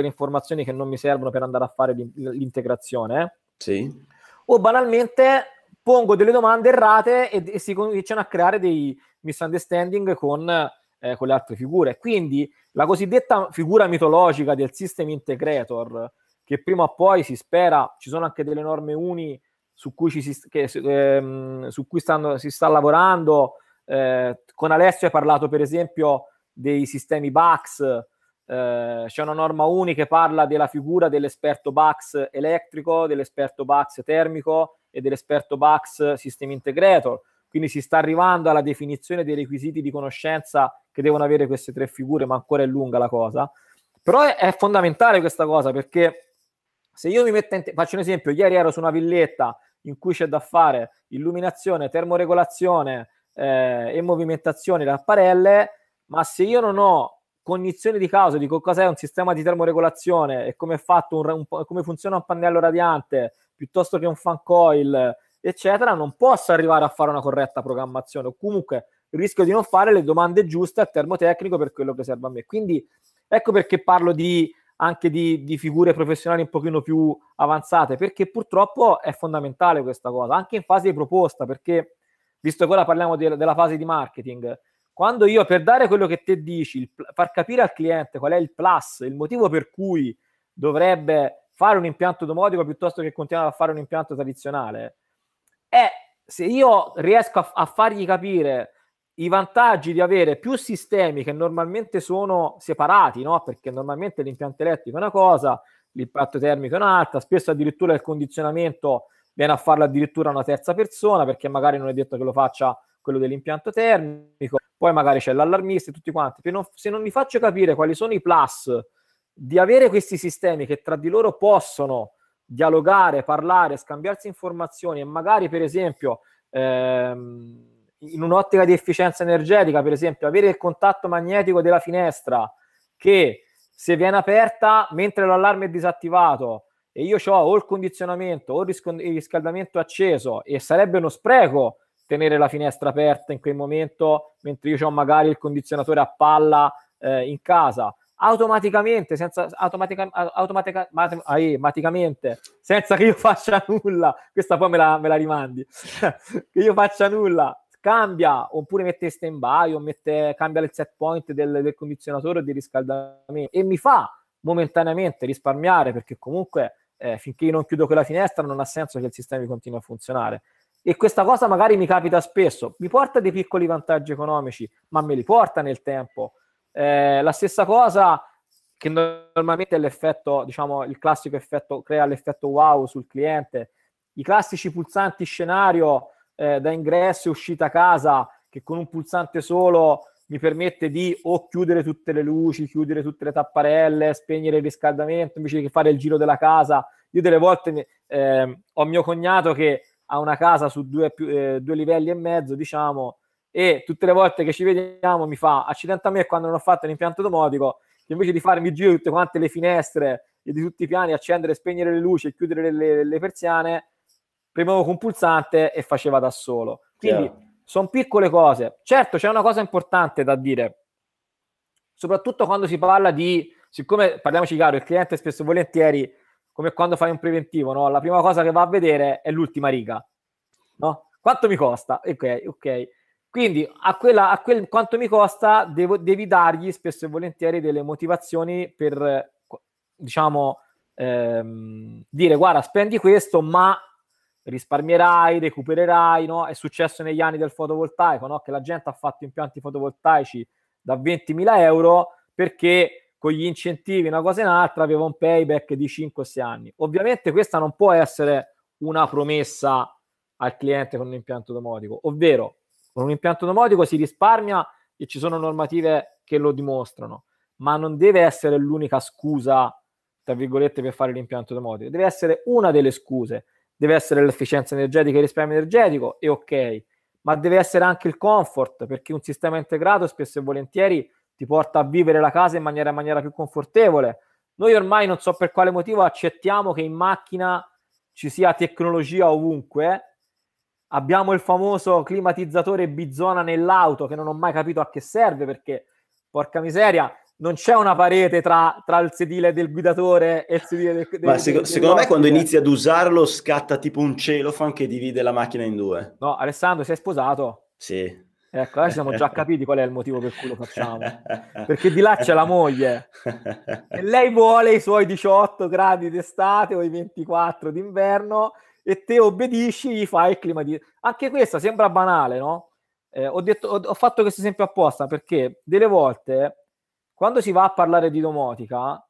Speaker 5: le informazioni che non mi servono per andare a fare l'integrazione. Eh?
Speaker 2: Sì.
Speaker 5: O banalmente pongo delle domande errate e, e si cominciano a creare dei misunderstanding con, eh, con le altre figure. Quindi la cosiddetta figura mitologica del system integrator, che prima o poi si spera, ci sono anche delle norme uni su cui, ci si, che, ehm, su cui stanno, si sta lavorando. Eh, con Alessio hai parlato per esempio dei sistemi BAX, eh, c'è una norma uni che parla della figura dell'esperto BAX elettrico, dell'esperto BAX termico e dell'esperto BAX sistema integrator. Quindi si sta arrivando alla definizione dei requisiti di conoscenza che devono avere queste tre figure, ma ancora è lunga la cosa. Però è, è fondamentale questa cosa perché se io mi metto in te- faccio un esempio, ieri ero su una villetta in cui c'è da fare illuminazione, termoregolazione eh, e movimentazione da apparelle, ma se io non ho cognizione di causa di cosa è un sistema di termoregolazione e come, un, un, come funziona un pannello radiante piuttosto che un fan coil, eccetera, non posso arrivare a fare una corretta programmazione o comunque rischio di non fare le domande giuste al termotecnico per quello che serve a me. Quindi ecco perché parlo di, anche di, di figure professionali un pochino più avanzate, perché purtroppo è fondamentale questa cosa, anche in fase di proposta, perché visto che ora parliamo de- della fase di marketing, quando io per dare quello che te dici, il, far capire al cliente qual è il plus, il motivo per cui dovrebbe fare un impianto domotico piuttosto che continuare a fare un impianto tradizionale, è se io riesco a, a fargli capire i vantaggi di avere più sistemi che normalmente sono separati, no? perché normalmente l'impianto elettrico è una cosa, l'impatto termico è un'altra, spesso addirittura il condizionamento viene a farlo addirittura una terza persona, perché magari non è detto che lo faccia quello dell'impianto termico, poi magari c'è l'allarmista e tutti quanti. Non, se non vi faccio capire quali sono i plus di avere questi sistemi che tra di loro possono dialogare, parlare, scambiarsi informazioni e magari per esempio ehm, in un'ottica di efficienza energetica, per esempio, avere il contatto magnetico della finestra che se viene aperta mentre l'allarme è disattivato e io ho o il condizionamento o il riscaldamento acceso e sarebbe uno spreco tenere la finestra aperta in quel momento mentre io ho magari il condizionatore a palla eh, in casa. Automaticamente senza automatica, automatica, automaticamente senza che io faccia nulla. Questa poi me la, me la rimandi. Che io faccia nulla. Cambia oppure mette stand by o mette, cambia il set point del, del condizionatore o del riscaldamento. E mi fa momentaneamente risparmiare perché comunque eh, finché io non chiudo quella finestra non ha senso che il sistema continui a funzionare e questa cosa magari mi capita spesso. Mi porta dei piccoli vantaggi economici ma me li porta nel tempo. Eh, la stessa cosa che normalmente è l'effetto diciamo il classico effetto crea l'effetto wow sul cliente. I classici pulsanti scenario eh, da ingresso e uscita casa che con un pulsante solo mi permette di o chiudere tutte le luci, chiudere tutte le tapparelle, spegnere il riscaldamento invece che fare il giro della casa. Io delle volte eh, ho mio cognato che ha una casa su due, eh, due livelli e mezzo, diciamo, e tutte le volte che ci vediamo mi fa accidente a me quando non ho fatto l'impianto domotico, che invece di farmi giro tutte quante le finestre e di tutti i piani, accendere spegnere le luci e chiudere le, le, persiane, premevo con un pulsante e faceva da solo. Quindi sono piccole cose. Certo, c'è una cosa importante da dire, soprattutto quando si parla di, siccome parliamoci chiaro, il cliente spesso e volentieri, come quando fai un preventivo, no? la prima cosa che va a vedere è l'ultima riga. No? Quanto mi costa? Ok, ok. Quindi a, quella, a quel quanto mi costa devo, devi dargli spesso e volentieri delle motivazioni per, diciamo, ehm, dire guarda, spendi questo, ma risparmierai, recupererai, no? È successo negli anni del fotovoltaico, no? Che la gente ha fatto impianti fotovoltaici da 20.000 euro perché con gli incentivi, una cosa e un'altra, aveva un payback di 5-6 anni. Ovviamente questa non può essere una promessa al cliente con un impianto domotico, ovvero con un impianto domotico si risparmia e ci sono normative che lo dimostrano, ma non deve essere l'unica scusa, tra virgolette, per fare l'impianto domotico, deve essere una delle scuse deve essere l'efficienza energetica e il risparmio energetico, e ok, ma deve essere anche il comfort, perché un sistema integrato spesso e volentieri ti porta a vivere la casa in maniera, in maniera più confortevole. Noi ormai non so per quale motivo accettiamo che in macchina ci sia tecnologia ovunque. Abbiamo il famoso climatizzatore bizona nell'auto che non ho mai capito a che serve perché, porca miseria, non c'è una parete tra, tra, il sedile del guidatore e il sedile del, del
Speaker 2: Ma seco- del, secondo me quando inizi ad usarlo scatta tipo un celofan che divide la macchina in due.
Speaker 5: No, Alessandro, sei sposato?
Speaker 2: Sì.
Speaker 5: Ecco, adesso siamo già capiti qual è il motivo per cui lo facciamo. Perché di là c'è la moglie e lei vuole i suoi 18 gradi d'estate o i 24 d'inverno e te obbedisci, gli fai il clima di... Anche questa sembra banale, no? Eh, ho, detto, ho, ho fatto questo esempio apposta perché delle volte quando si va a parlare di domotica,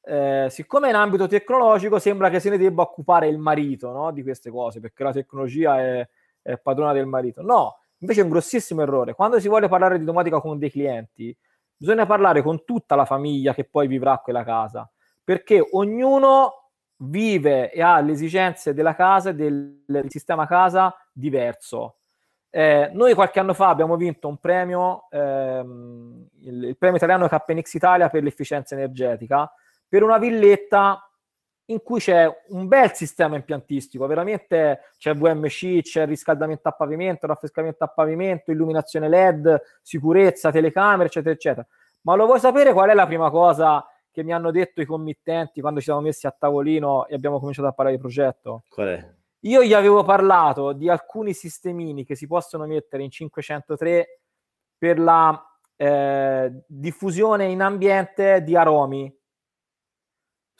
Speaker 5: eh, siccome in ambito tecnologico sembra che se ne debba occupare il marito no? di queste cose, perché la tecnologia è, è, padrona del marito. No, invece è un grossissimo errore. Quando si vuole parlare di domotica con dei clienti, bisogna parlare con tutta la famiglia che poi vivrà quella casa, perché ognuno vive e ha le esigenze della casa e del, del sistema casa diverso. Eh, noi qualche anno fa abbiamo vinto un premio, ehm, il, il, premio italiano KNX Italia per l'efficienza energetica, per una villetta in cui c'è un bel sistema impiantistico, veramente c'è VMC, c'è riscaldamento a pavimento, raffrescamento a pavimento, illuminazione LED, sicurezza, telecamere, eccetera, eccetera. Ma lo vuoi sapere qual è la prima cosa che mi hanno detto i committenti quando ci siamo messi a tavolino e abbiamo cominciato a parlare di progetto?
Speaker 2: Qual è?
Speaker 5: Io gli avevo parlato di alcuni sistemini che si possono mettere in 503 per la eh, diffusione in ambiente di aromi.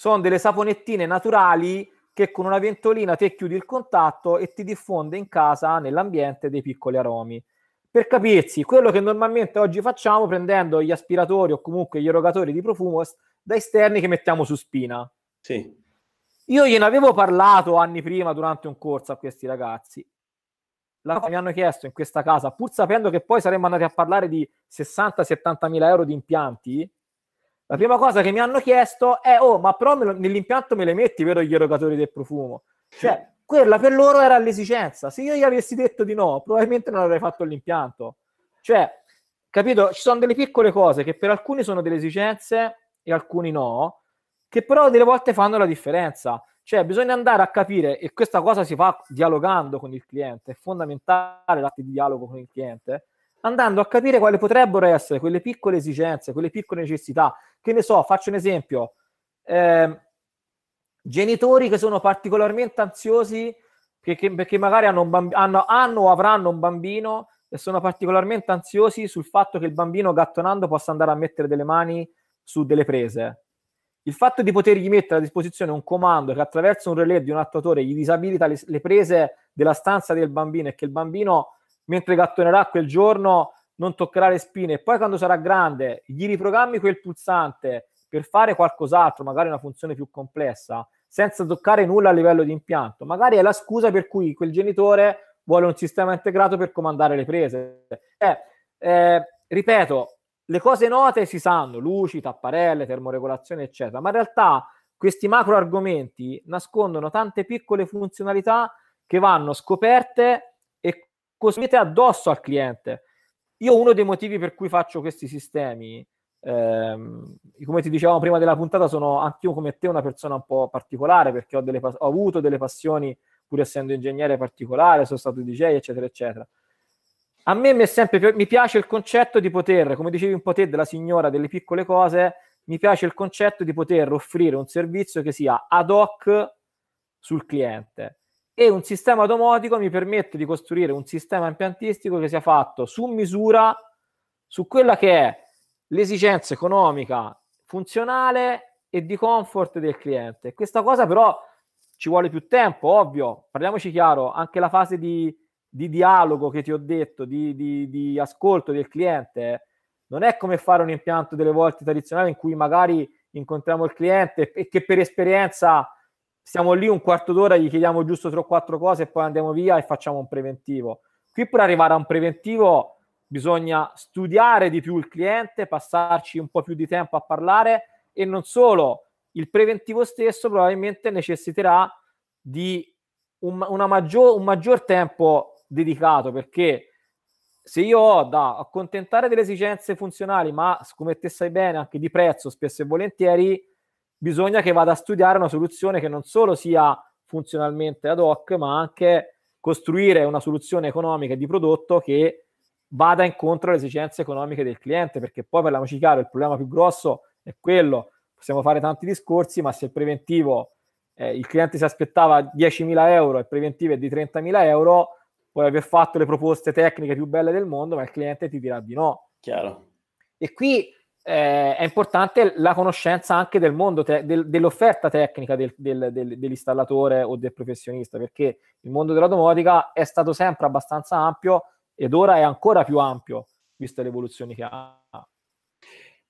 Speaker 5: Sono delle saponettine naturali che con una ventolina te chiudi il contatto e ti diffonde in casa, nell'ambiente, dei piccoli aromi. Per capirsi, quello che normalmente oggi facciamo prendendo gli aspiratori o comunque gli erogatori di profumo da esterni che mettiamo su spina.
Speaker 2: Sì.
Speaker 5: Io gliene avevo parlato anni prima durante un corso a questi ragazzi. La mi hanno chiesto in questa casa, pur sapendo che poi saremmo andati a parlare di 60-70 mila euro di impianti, la prima cosa che mi hanno chiesto è: Oh, ma però lo, nell'impianto me le metti, vero, gli erogatori del profumo? Cioè, quella per loro era l'esigenza. Se io gli avessi detto di no, probabilmente non avrei fatto l'impianto. Cioè, capito? Ci sono delle piccole cose che per alcuni sono delle esigenze e alcuni no, che però delle volte fanno la differenza. Cioè, bisogna andare a capire, e questa cosa si fa dialogando con il cliente, è fondamentale l'atto di dialogo con il cliente, andando a capire quali potrebbero essere quelle piccole esigenze, quelle piccole necessità. Che ne so, faccio un esempio. Eh, genitori che sono particolarmente ansiosi perché, perché magari hanno, bamb- hanno, hanno o avranno un bambino e sono particolarmente ansiosi sul fatto che il bambino gattonando possa andare a mettere delle mani su delle prese il fatto di potergli mettere a disposizione un comando che attraverso un relè di un attuatore gli disabilita le, le prese della stanza del bambino e che il bambino, mentre gattonerà quel giorno, non toccherà le spine e poi quando sarà grande gli riprogrammi quel pulsante per fare qualcos'altro, magari una funzione più complessa, senza toccare nulla a livello di impianto, magari è la scusa per cui quel genitore vuole un sistema integrato per comandare le prese. Eh, eh, ripeto, le cose note si sanno, luci, tapparelle, termoregolazione, eccetera, ma in realtà questi macro argomenti nascondono tante piccole funzionalità che vanno scoperte e costruite addosso al cliente. Io uno dei motivi per cui faccio questi sistemi, ehm, come ti dicevamo prima della puntata, sono anch'io come te una persona un po' particolare perché ho, delle, ho avuto delle passioni pur essendo ingegnere particolare, sono stato DJ, eccetera, eccetera. A me mi, sempre, mi piace il concetto di poter, come dicevi un po' te della signora delle piccole cose, mi piace il concetto di poter offrire un servizio che sia ad hoc sul cliente e un sistema domotico mi permette di costruire un sistema impiantistico che sia fatto su misura su quella che è l'esigenza economica, funzionale e di comfort del cliente. Questa cosa però ci vuole più tempo, ovvio, parliamoci chiaro, anche la fase di di dialogo che ti ho detto, di, di, di ascolto del cliente, non è come fare un impianto delle volte tradizionali in cui magari incontriamo il cliente e che per esperienza stiamo lì un quarto d'ora, gli chiediamo giusto tre o quattro cose e poi andiamo via e facciamo un preventivo. Qui per arrivare a un preventivo bisogna studiare di più il cliente, passarci un po' più di tempo a parlare e non solo, il preventivo stesso probabilmente necessiterà di un, maggior, un maggior tempo dedicato perché se io ho da accontentare delle esigenze funzionali, ma come te sai bene anche di prezzo spesso e volentieri, bisogna che vada a studiare una soluzione che non solo sia funzionalmente ad hoc, ma anche costruire una soluzione economica e di prodotto che vada incontro alle esigenze economiche del cliente, perché poi parliamoci chiaro, il problema più grosso è quello, possiamo fare tanti discorsi, ma se il preventivo, eh, il cliente si aspettava 10.000 euro e il preventivo è di 30.000 euro, puoi aver fatto le proposte tecniche più belle del mondo, ma il cliente ti dirà di no.
Speaker 2: Chiaro.
Speaker 5: E qui eh, è importante la conoscenza anche del mondo, te- del, dell'offerta tecnica del, del, dell'installatore o del professionista, perché il mondo della domotica è stato sempre abbastanza ampio ed ora è ancora più ampio, viste le evoluzioni che ha.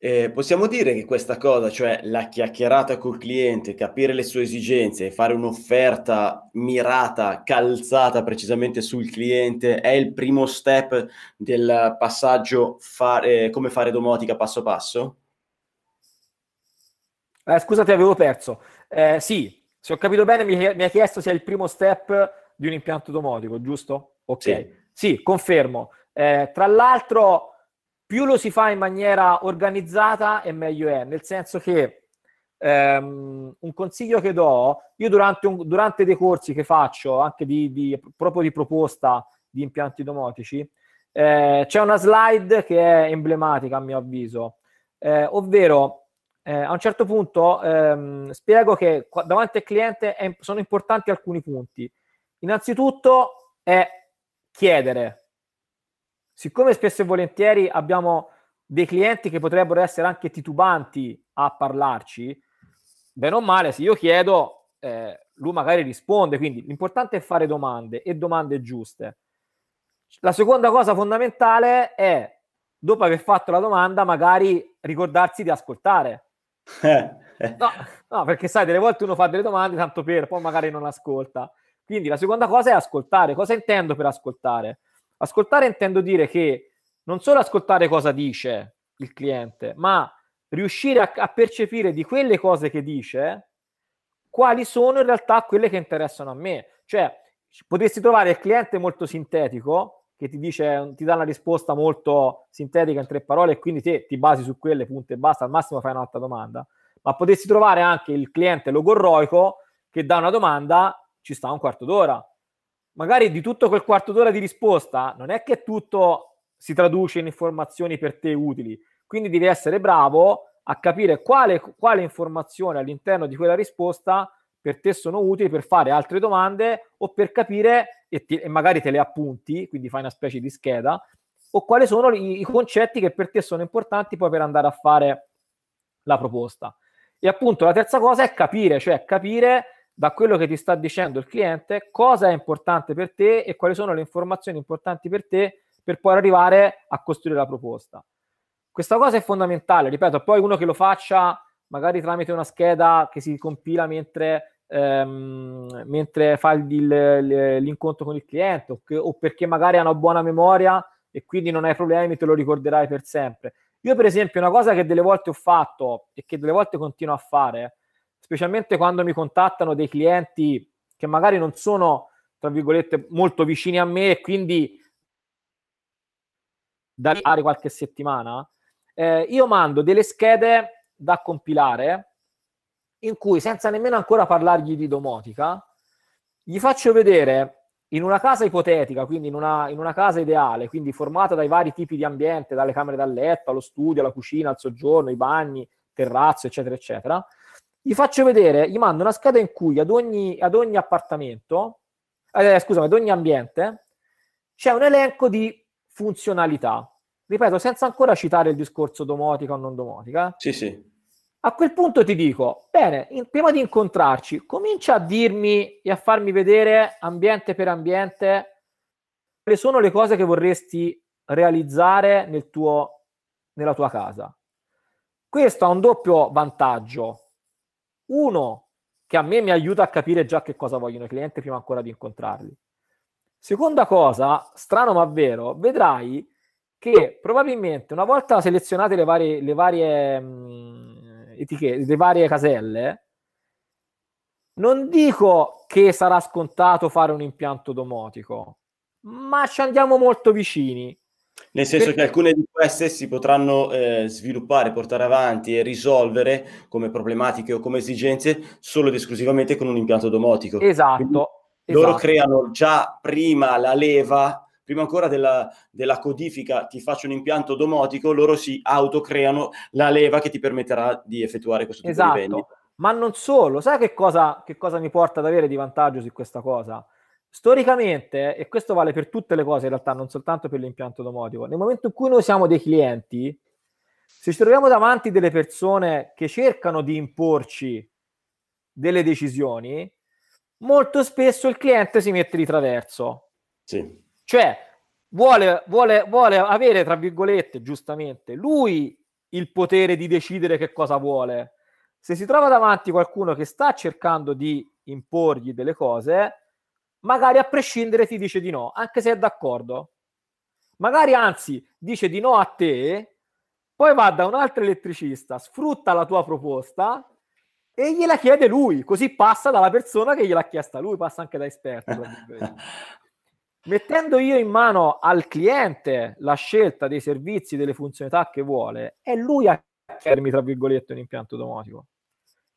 Speaker 2: Eh, possiamo dire che questa cosa, cioè la chiacchierata col cliente, capire le sue esigenze e fare un'offerta mirata, calzata precisamente sul cliente, è il primo step del passaggio fare, come fare domotica passo passo?
Speaker 5: Eh, scusate, avevo perso. Eh, sì, se ho capito bene, mi, mi hai chiesto se è il primo step di un impianto domotico, giusto? Ok, sì, sì confermo. Eh, tra l'altro più lo si fa in maniera organizzata e meglio è, nel senso che ehm, un consiglio che do, io durante, un, durante dei corsi che faccio, anche di, di, proprio di proposta di impianti domotici, eh, c'è una slide che è emblematica a mio avviso, eh, ovvero eh, a un certo punto ehm, spiego che qua, davanti al cliente è, sono importanti alcuni punti. Innanzitutto è chiedere, siccome spesso e volentieri abbiamo dei clienti che potrebbero essere anche titubanti a parlarci, bene o male, se io chiedo, eh, lui magari risponde, quindi l'importante è fare domande e domande giuste. La seconda cosa fondamentale è, dopo aver fatto la domanda, magari ricordarsi di ascoltare. no, no, perché sai, delle volte uno fa delle domande tanto per, poi magari non ascolta. Quindi la seconda cosa è ascoltare. Cosa intendo per ascoltare? Ascoltare intendo dire che non solo ascoltare cosa dice il cliente, ma riuscire a, a percepire di quelle cose che dice quali sono in realtà quelle che interessano a me. Cioè, potresti trovare il cliente molto sintetico che ti dice, ti dà una risposta molto sintetica in tre parole e quindi te ti basi su quelle punte e basta, al massimo fai un'altra domanda. Ma potresti trovare anche il cliente logorroico che dà una domanda, ci sta un quarto d'ora, magari di tutto quel quarto d'ora di risposta non è che tutto si traduce in informazioni per te utili, quindi devi essere bravo a capire quale, quale informazione all'interno di quella risposta per te sono utili per fare altre domande o per capire e, ti, e magari te le appunti, quindi fai una specie di scheda, o quali sono i, i concetti che per te sono importanti poi per andare a fare la proposta. E appunto la terza cosa è capire, cioè capire da quello che ti sta dicendo il cliente cosa è importante per te e quali sono le informazioni importanti per te per poi arrivare a costruire la proposta. Questa cosa è fondamentale, ripeto, poi uno che lo faccia magari tramite una scheda che si compila mentre, ehm, mentre fa il, il, l'incontro con il cliente o, che, o perché magari ha una buona memoria e quindi non hai problemi, te lo ricorderai per sempre. Io per esempio una cosa che delle volte ho fatto e che delle volte continuo a fare specialmente quando mi contattano dei clienti che magari non sono, tra virgolette, molto vicini a me e quindi da fare qualche settimana, eh, io mando delle schede da compilare in cui, senza nemmeno ancora parlargli di domotica, gli faccio vedere in una casa ipotetica, quindi in una, in una, casa ideale, quindi formata dai vari tipi di ambiente, dalle camere da letto, allo studio, alla cucina, al soggiorno, i bagni, terrazzo, eccetera, eccetera, gli faccio vedere, gli mando una scheda in cui ad ogni, ad ogni appartamento, eh, scusami, ad ogni ambiente, c'è un elenco di funzionalità. Ripeto, senza ancora citare il discorso domotica o non domotica.
Speaker 2: Sì, sì.
Speaker 5: A quel punto ti dico, bene, in, prima di incontrarci, comincia a dirmi e a farmi vedere ambiente per ambiente quali sono le cose che vorresti realizzare nel tuo, nella tua casa. Questo ha un doppio vantaggio. Uno, che a me mi aiuta a capire già che cosa vogliono i clienti prima ancora di incontrarli. Seconda cosa, strano ma vero, vedrai che probabilmente una volta selezionate le varie, le varie mh, etichette, le varie caselle, non dico che sarà scontato fare un impianto domotico, ma ci andiamo molto vicini.
Speaker 2: Nel senso Perché... che alcune di queste si potranno eh, sviluppare, portare avanti e risolvere come problematiche o come esigenze solo ed esclusivamente con un impianto domotico.
Speaker 5: Esatto.
Speaker 2: Quindi loro esatto. creano già prima la leva prima ancora della, della codifica ti faccio un impianto domotico, loro si autocreano la leva che ti permetterà di effettuare questo tipo
Speaker 5: esatto.
Speaker 2: di vendita.
Speaker 5: Ma non solo, sai che cosa, che cosa mi porta ad avere di vantaggio su questa cosa? Storicamente, e questo vale per tutte le cose in realtà, non soltanto per l'impianto domotico, nel momento in cui noi siamo dei clienti, se ci troviamo davanti delle persone che cercano di imporci delle decisioni, molto spesso il cliente si mette di traverso.
Speaker 2: Sì.
Speaker 5: Cioè, vuole, vuole, vuole avere, tra virgolette, giustamente, lui il potere di decidere che cosa vuole. Se si trova davanti qualcuno che sta cercando di imporgli delle cose, magari a prescindere ti dice di no, anche se è d'accordo. Magari anzi dice di no a te, poi va da un altro elettricista, sfrutta la tua proposta e gliela chiede lui, così passa dalla persona che gliel'ha chiesta lui, passa anche da esperto. Mettendo io in mano al cliente la scelta dei servizi, delle funzionalità che vuole, è lui a chiedermi, tra virgolette, un impianto domotico.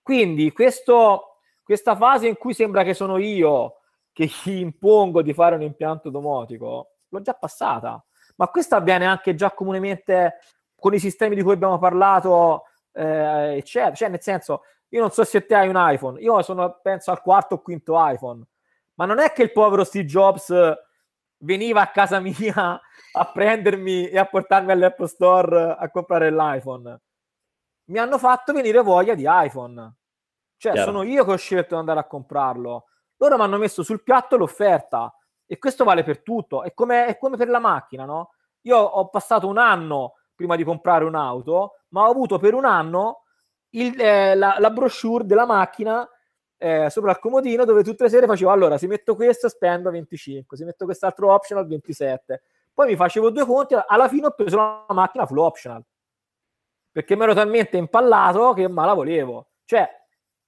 Speaker 5: Quindi questo, questa fase in cui sembra che sono io che gli impongo di fare un impianto domotico, l'ho già passata. Ma questo avviene anche già comunemente con i sistemi di cui abbiamo parlato, eh, eccetera. Cioè, nel senso, io non so se te hai un iPhone, io sono, penso, al quarto o quinto iPhone, ma non è che il povero Steve Jobs veniva a casa mia a prendermi e a portarmi all'Apple Store a comprare l'iPhone. Mi hanno fatto venire voglia di iPhone. Cioè, Chiaro. sono io che ho scelto di andare a comprarlo. Loro mi hanno messo sul piatto l'offerta e questo vale per tutto. È come, è come per la macchina, no? Io ho passato un anno prima di comprare un'auto, ma ho avuto per un anno il, eh, la, la, brochure della macchina eh, sopra il comodino dove tutte le sere facevo allora se metto questo spendo 25, se metto quest'altro optional 27. Poi mi facevo due conti, alla fine ho preso la macchina full optional perché mi ero talmente impallato che ma la volevo. Cioè,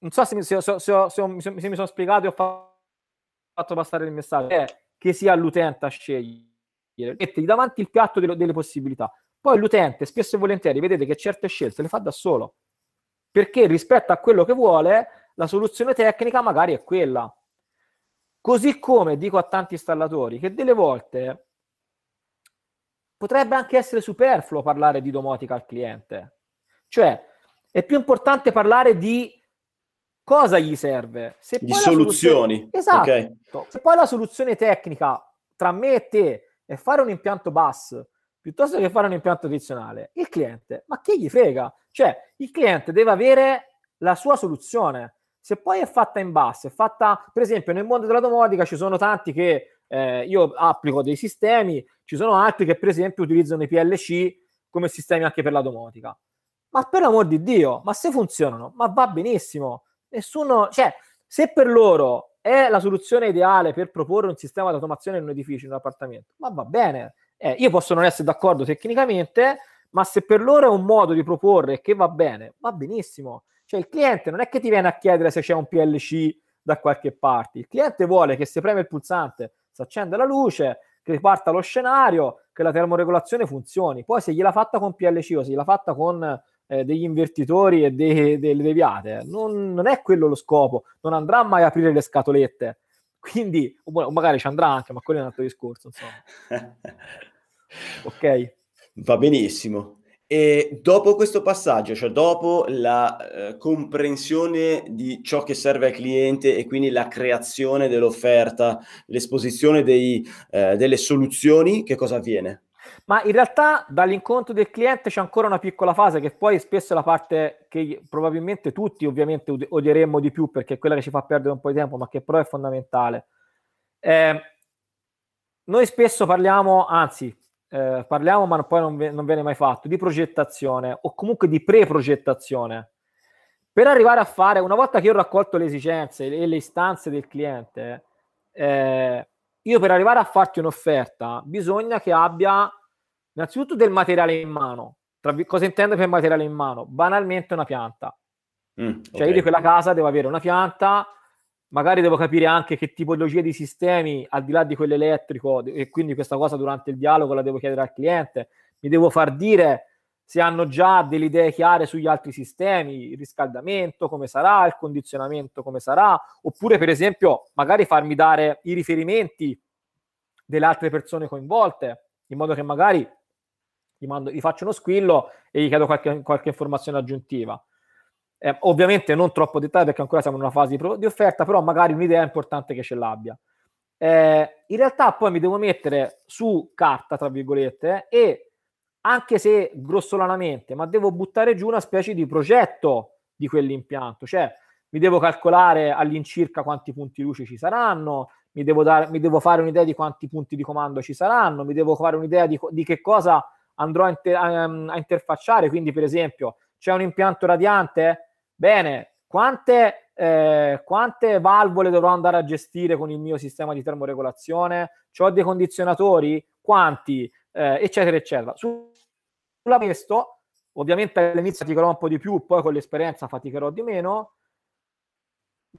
Speaker 5: non so se mi, se, se, se, mi sono spiegato e ho fatto passare il messaggio, è che sia l'utente a scegliere, mettergli davanti il piatto delle, delle possibilità. Poi l'utente spesso e volentieri vedete che certe scelte le fa da solo, perché rispetto a quello che vuole, la soluzione tecnica magari è quella. Così come dico a tanti installatori che delle volte potrebbe anche essere superfluo parlare di domotica al cliente. Cioè, è più importante parlare di cosa gli serve.
Speaker 2: Se di soluzioni.
Speaker 5: Esatto. Okay. Se poi la soluzione tecnica tra me e te è fare un impianto bus piuttosto che fare un impianto tradizionale, il cliente, ma che gli frega? Cioè, il cliente deve avere la sua soluzione. Se poi è fatta in basso, è fatta, per esempio, nel mondo della domotica ci sono tanti che eh, io applico dei sistemi, ci sono altri che, per esempio, utilizzano i PLC come sistemi anche per la domotica. Ma per l'amor di Dio, ma se funzionano, ma va benissimo. Nessuno, cioè, se per loro è la soluzione ideale per proporre un sistema di automazione in un edificio, in un appartamento, ma va bene eh, io posso non essere d'accordo tecnicamente, ma se per loro è un modo di proporre che va bene, va benissimo. Cioè il cliente non è che ti viene a chiedere se c'è un PLC da qualche parte, il cliente vuole che se preme il pulsante si accenda la luce, che riparta lo scenario, che la termoregolazione funzioni. Poi se gliela fatta con PLC o se gliela fatta con eh, degli invertitori e dei, delle deviate, non, non, è quello lo scopo, non andrà mai a aprire le scatolette quindi, o magari ci andrà anche, ma quello è un altro discorso, insomma. ok.
Speaker 2: Va benissimo. E dopo questo passaggio, cioè dopo la eh, comprensione di ciò che serve al cliente e quindi la creazione dell'offerta, l'esposizione dei, eh, delle soluzioni, che cosa avviene?
Speaker 5: Ma in realtà dall'incontro del cliente c'è ancora una piccola fase che poi spesso è la parte che probabilmente tutti ovviamente odieremmo di più perché è quella che ci fa perdere un po' di tempo, ma che però è fondamentale. Eh, noi spesso parliamo, anzi, eh, parliamo ma poi non, non viene mai fatto, di progettazione o comunque di pre-progettazione. Per arrivare a fare, una volta che ho raccolto le esigenze e le istanze del cliente, eh, io per arrivare a farti un'offerta bisogna che abbia innanzitutto del materiale in mano. Tra, cosa intendo per materiale in mano? Banalmente una pianta. Mm, cioè okay. io di quella casa devo avere una pianta, magari devo capire anche che tipologia di sistemi, al di là di quello elettrico, e quindi questa cosa durante il dialogo la devo chiedere al cliente, mi devo far dire se hanno già delle idee chiare sugli altri sistemi, il riscaldamento, come sarà, il condizionamento, come sarà, oppure per esempio magari farmi dare i riferimenti delle altre persone coinvolte, in modo che magari gli, mando, gli faccio uno squillo e gli chiedo qualche, qualche informazione aggiuntiva. Eh, ovviamente non troppo dettaglio perché ancora siamo in una fase di, di offerta, però magari un'idea è importante che ce l'abbia. Eh, in realtà poi mi devo mettere su carta, tra virgolette, e anche se grossolanamente, ma devo buttare giù una specie di progetto di quell'impianto, cioè mi devo calcolare all'incirca quanti punti luce ci saranno, mi devo, dare, mi devo fare un'idea di quanti punti di comando ci saranno, mi devo fare un'idea di, di che cosa andrò a, inter, a, a, interfacciare, quindi per esempio c'è un impianto radiante? Bene, quante, eh, quante valvole dovrò andare a gestire con il mio sistema di termoregolazione? Ho dei condizionatori? Quanti? Eh, eccetera, eccetera. Su questo, ovviamente all'inizio faticherò un po' di più, poi con l'esperienza faticherò di meno,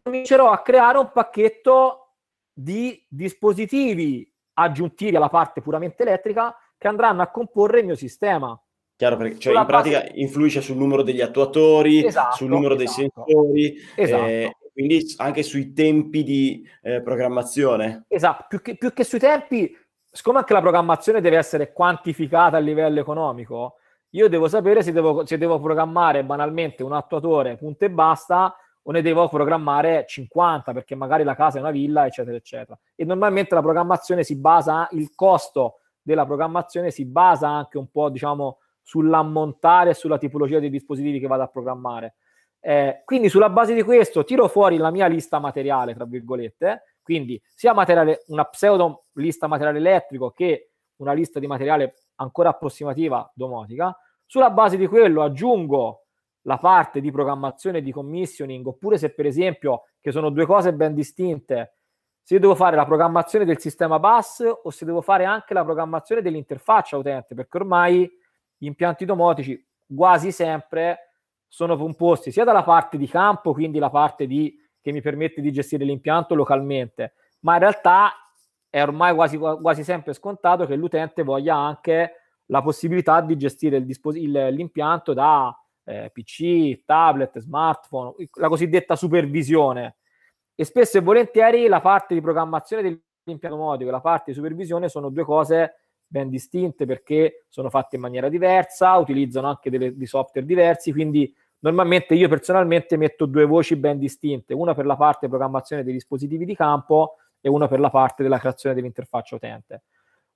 Speaker 5: comincerò a creare un pacchetto di dispositivi aggiuntivi alla parte puramente elettrica che andranno a comporre il mio sistema.
Speaker 2: Chiaro, perché cioè, in pratica base... influisce sul numero degli attuatori,
Speaker 5: esatto,
Speaker 2: sul numero
Speaker 5: esatto.
Speaker 2: dei sensori,
Speaker 5: esatto.
Speaker 2: eh, quindi anche sui tempi di eh, programmazione.
Speaker 5: Esatto, più che, più che sui tempi, siccome anche la programmazione deve essere quantificata a livello economico, io devo sapere se devo, se devo programmare banalmente un attuatore punto e basta o ne devo programmare 50 perché magari la casa è una villa, eccetera, eccetera. E normalmente la programmazione si basa, il costo della programmazione si basa anche un po', diciamo, sull'ammontare e sulla tipologia dei dispositivi che vado a programmare. Eh, quindi sulla base di questo tiro fuori la mia lista materiale, tra virgolette, quindi sia materiale, una pseudo lista materiale elettrico che una lista di materiale ancora approssimativa domotica. Sulla base di quello aggiungo la parte di programmazione di commissioning, oppure se per esempio, che sono due cose ben distinte, se devo fare la programmazione del sistema bus o se devo fare anche la programmazione dell'interfaccia utente, perché ormai gli impianti domotici quasi sempre sono composti sia dalla parte di campo, quindi la parte di, che mi permette di gestire l'impianto localmente, ma in realtà è ormai quasi, quasi sempre scontato che l'utente voglia anche la possibilità di gestire il dispos- il, l'impianto da eh, PC, tablet, smartphone, la cosiddetta supervisione. E spesso e volentieri la parte di programmazione dell'impianto motico e la parte di supervisione sono due cose ben distinte perché sono fatte in maniera diversa, utilizzano anche dei software diversi, quindi normalmente io personalmente metto due voci ben distinte, una per la parte di programmazione dei dispositivi di campo e una per la parte della creazione dell'interfaccia utente.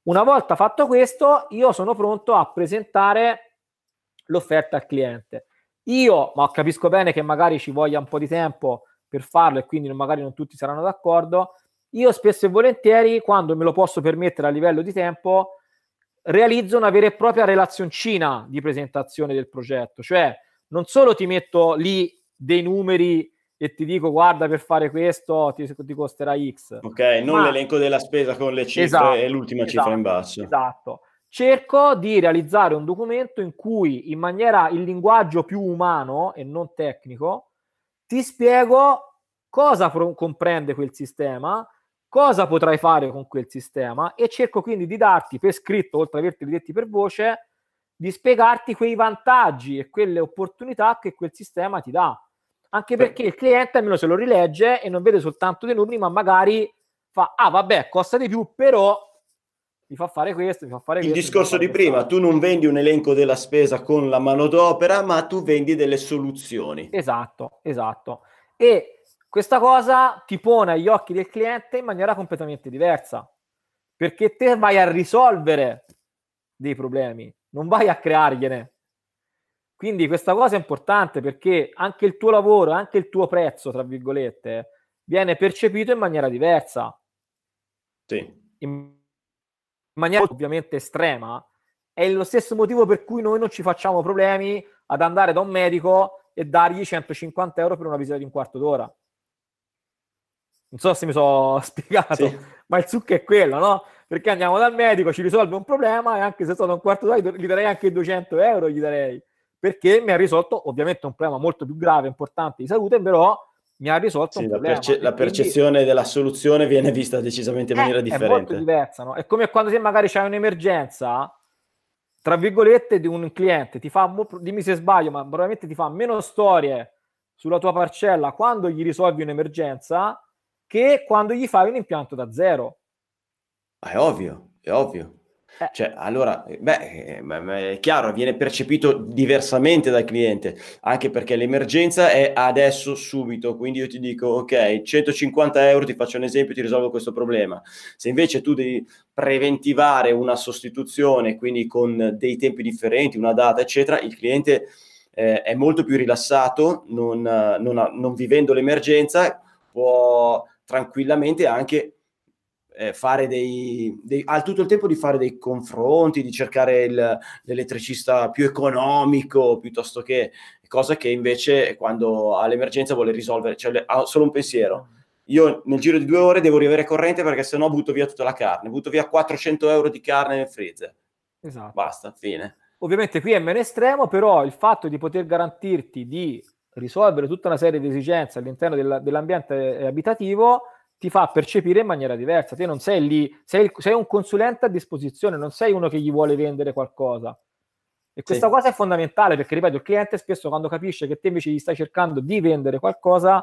Speaker 5: Una volta fatto questo, io sono pronto a presentare l'offerta al cliente. Io, ma capisco bene che magari ci voglia un po' di tempo per farlo e quindi magari non tutti saranno d'accordo, io spesso e volentieri, quando me lo posso permettere a livello di tempo, realizzo una vera e propria relazioncina di presentazione del progetto, cioè non solo ti metto lì dei numeri e ti dico guarda per fare questo ti, ti costerà X.
Speaker 2: Ok, non ma... l'elenco della spesa con le cifre esatto, e l'ultima esatto, cifra in basso.
Speaker 5: Esatto. Cerco di realizzare un documento in cui in maniera il linguaggio più umano e non tecnico ti spiego cosa pro- comprende quel sistema, cosa potrai fare con quel sistema e cerco quindi di darti per scritto, oltre ad averti detti per voce, di spiegarti quei vantaggi e quelle opportunità che quel sistema ti dà. Anche perché il cliente almeno se lo rilegge e non vede soltanto dei numeri, ma magari fa, ah vabbè, costa di più, però mi fa fare questo, mi fa fare
Speaker 2: il
Speaker 5: questo.
Speaker 2: Il discorso di prima, tu non vendi un elenco della spesa con la manodopera, ma tu vendi delle soluzioni.
Speaker 5: Esatto, esatto. E questa cosa ti pone agli occhi del cliente in maniera completamente diversa, perché te vai a risolvere dei problemi, non vai a creargliene. Quindi questa cosa è importante perché anche il tuo lavoro, anche il tuo prezzo, tra virgolette, viene percepito in maniera diversa.
Speaker 2: Sì.
Speaker 5: In maniera ovviamente estrema. È lo stesso motivo per cui noi non ci facciamo problemi ad andare da un medico e dargli 150 euro per una visita di un quarto d'ora. Non so se mi sono spiegato, sì. ma il succo è quello, no? Perché andiamo dal medico, ci risolve un problema e anche se sono un quarto d'ora gli darei anche 200 euro, gli darei. Perché mi ha risolto ovviamente un problema molto più grave, importante di salute, però mi ha risolto sì, un
Speaker 2: la
Speaker 5: problema.
Speaker 2: Perce- la percezione quindi... della soluzione viene vista decisamente in maniera
Speaker 5: è,
Speaker 2: differente.
Speaker 5: È molto diversa, no? È come quando se magari c'hai un'emergenza, tra virgolette, di un cliente, ti fa, dimmi se sbaglio, ma probabilmente ti fa meno storie sulla tua parcella quando gli risolvi un'emergenza che quando gli fai un impianto da zero.
Speaker 2: è ovvio, è ovvio.
Speaker 5: Eh.
Speaker 2: Cioè, allora, eh, beh, eh, è chiaro, viene percepito diversamente dal cliente, anche perché l'emergenza è adesso, subito, quindi io ti dico, ok, 150 euro, ti faccio un esempio, ti risolvo questo problema. Se invece tu devi preventivare una sostituzione, quindi con dei tempi differenti, una data, eccetera, il cliente eh, è molto più rilassato, non, non non vivendo l'emergenza, può tranquillamente anche eh, fare dei, dei, ha tutto il tempo di fare dei confronti, di cercare il, l'elettricista più economico piuttosto che cosa che invece quando ha l'emergenza vuole risolvere, cioè ha solo un pensiero. Io nel giro di due ore devo riavere corrente perché sennò butto via tutta la carne, butto via 400 euro di carne nel freezer.
Speaker 5: Esatto.
Speaker 2: Basta, fine.
Speaker 5: Ovviamente qui è meno estremo, però il fatto di poter garantirti di risolvere tutta una serie di esigenze all'interno del, dell'ambiente abitativo ti fa percepire in maniera diversa. Te non sei lì, sei, sei, un consulente a disposizione, non sei uno che gli vuole vendere qualcosa. E questa sì. cosa è fondamentale perché, ripeto, il cliente spesso quando capisce che te invece gli stai cercando di vendere qualcosa,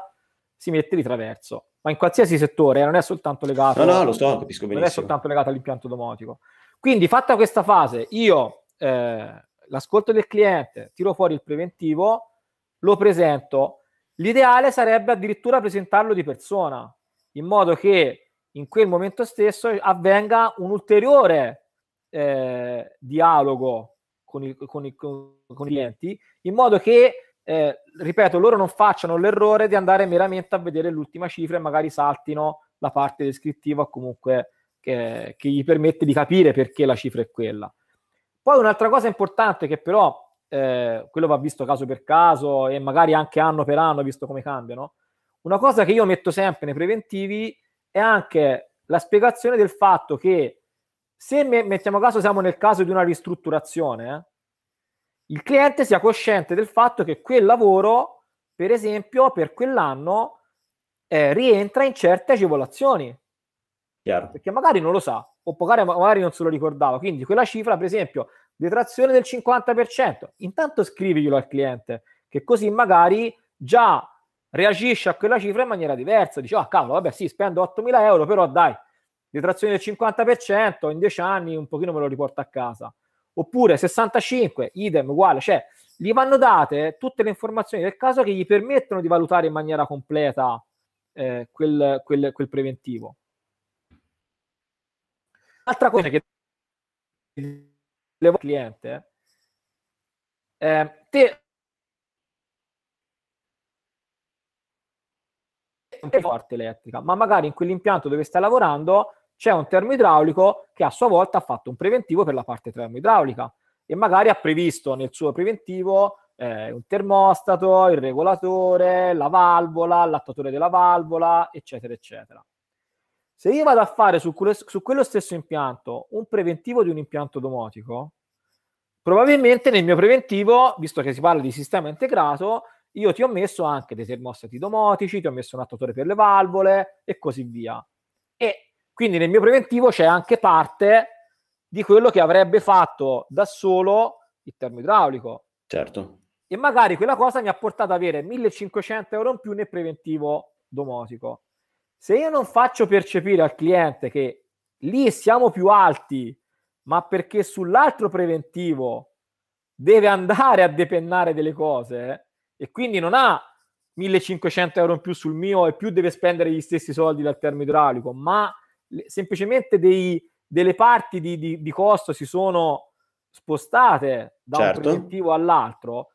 Speaker 5: si mette di traverso. Ma in qualsiasi settore, eh, non è soltanto legato...
Speaker 2: No, no, lo so, capisco benissimo.
Speaker 5: Non è soltanto legato all'impianto domotico. Quindi, fatta questa fase, io eh, l'ascolto del cliente, tiro fuori il preventivo, lo presento. L'ideale sarebbe addirittura presentarlo di persona, in modo che in quel momento stesso avvenga un ulteriore eh, dialogo con i, con, i, con i, clienti, in modo che, eh, ripeto, loro non facciano l'errore di andare meramente a vedere l'ultima cifra e magari saltino la parte descrittiva comunque che, che gli permette di capire perché la cifra è quella. Poi un'altra cosa importante che però eh, quello va visto caso per caso e magari anche anno per anno, visto come cambiano, una cosa che io metto sempre nei preventivi è anche la spiegazione del fatto che se me, mettiamo caso siamo nel caso di una ristrutturazione, eh, il cliente sia cosciente del fatto che quel lavoro, per esempio, per quell'anno eh, rientra in certe agevolazioni.
Speaker 2: Chiaro.
Speaker 5: Perché magari non lo sa, o magari, magari non se lo ricordava. Quindi quella cifra, per esempio, detrazione del 50%, intanto scriviglielo al cliente, che così magari già reagisce a quella cifra in maniera diversa. Dice, ah cavolo, vabbè sì, spendo 8.000 euro, però dai, detrazione del 50%, in 10 anni un pochino me lo riporto a casa. Oppure 65, idem, uguale, cioè gli vanno date tutte le informazioni del caso che gli permettono di valutare in maniera completa eh, quel, quel, quel preventivo. Altra cosa che il cliente eh, te forte elettrica, ma magari in quell'impianto dove stai lavorando c'è un termoidraulico che a sua volta ha fatto un preventivo per la parte termoidraulica e magari ha previsto nel suo preventivo eh, un termostato, il regolatore, la valvola, l'attatore della valvola, eccetera, eccetera. Se io vado a fare su su quello stesso impianto un preventivo di un impianto domotico, probabilmente nel mio preventivo, visto che si parla di sistema integrato, io ti ho messo anche dei termostati domotici, ti ho messo un attuatore per le valvole e così via. E quindi nel mio preventivo c'è anche parte di quello che avrebbe fatto da solo il termoidraulico.
Speaker 2: Certo.
Speaker 5: E magari quella cosa mi ha portato ad avere 1500 euro in più nel preventivo domotico. Se io non faccio percepire al cliente che lì siamo più alti, ma perché sull'altro preventivo deve andare a depennare delle cose, e quindi non ha 1500 euro in più sul mio e più deve spendere gli stessi soldi dal termo idraulico, ma semplicemente dei, delle parti di, di, di, costo si sono spostate da certo. un preventivo all'altro,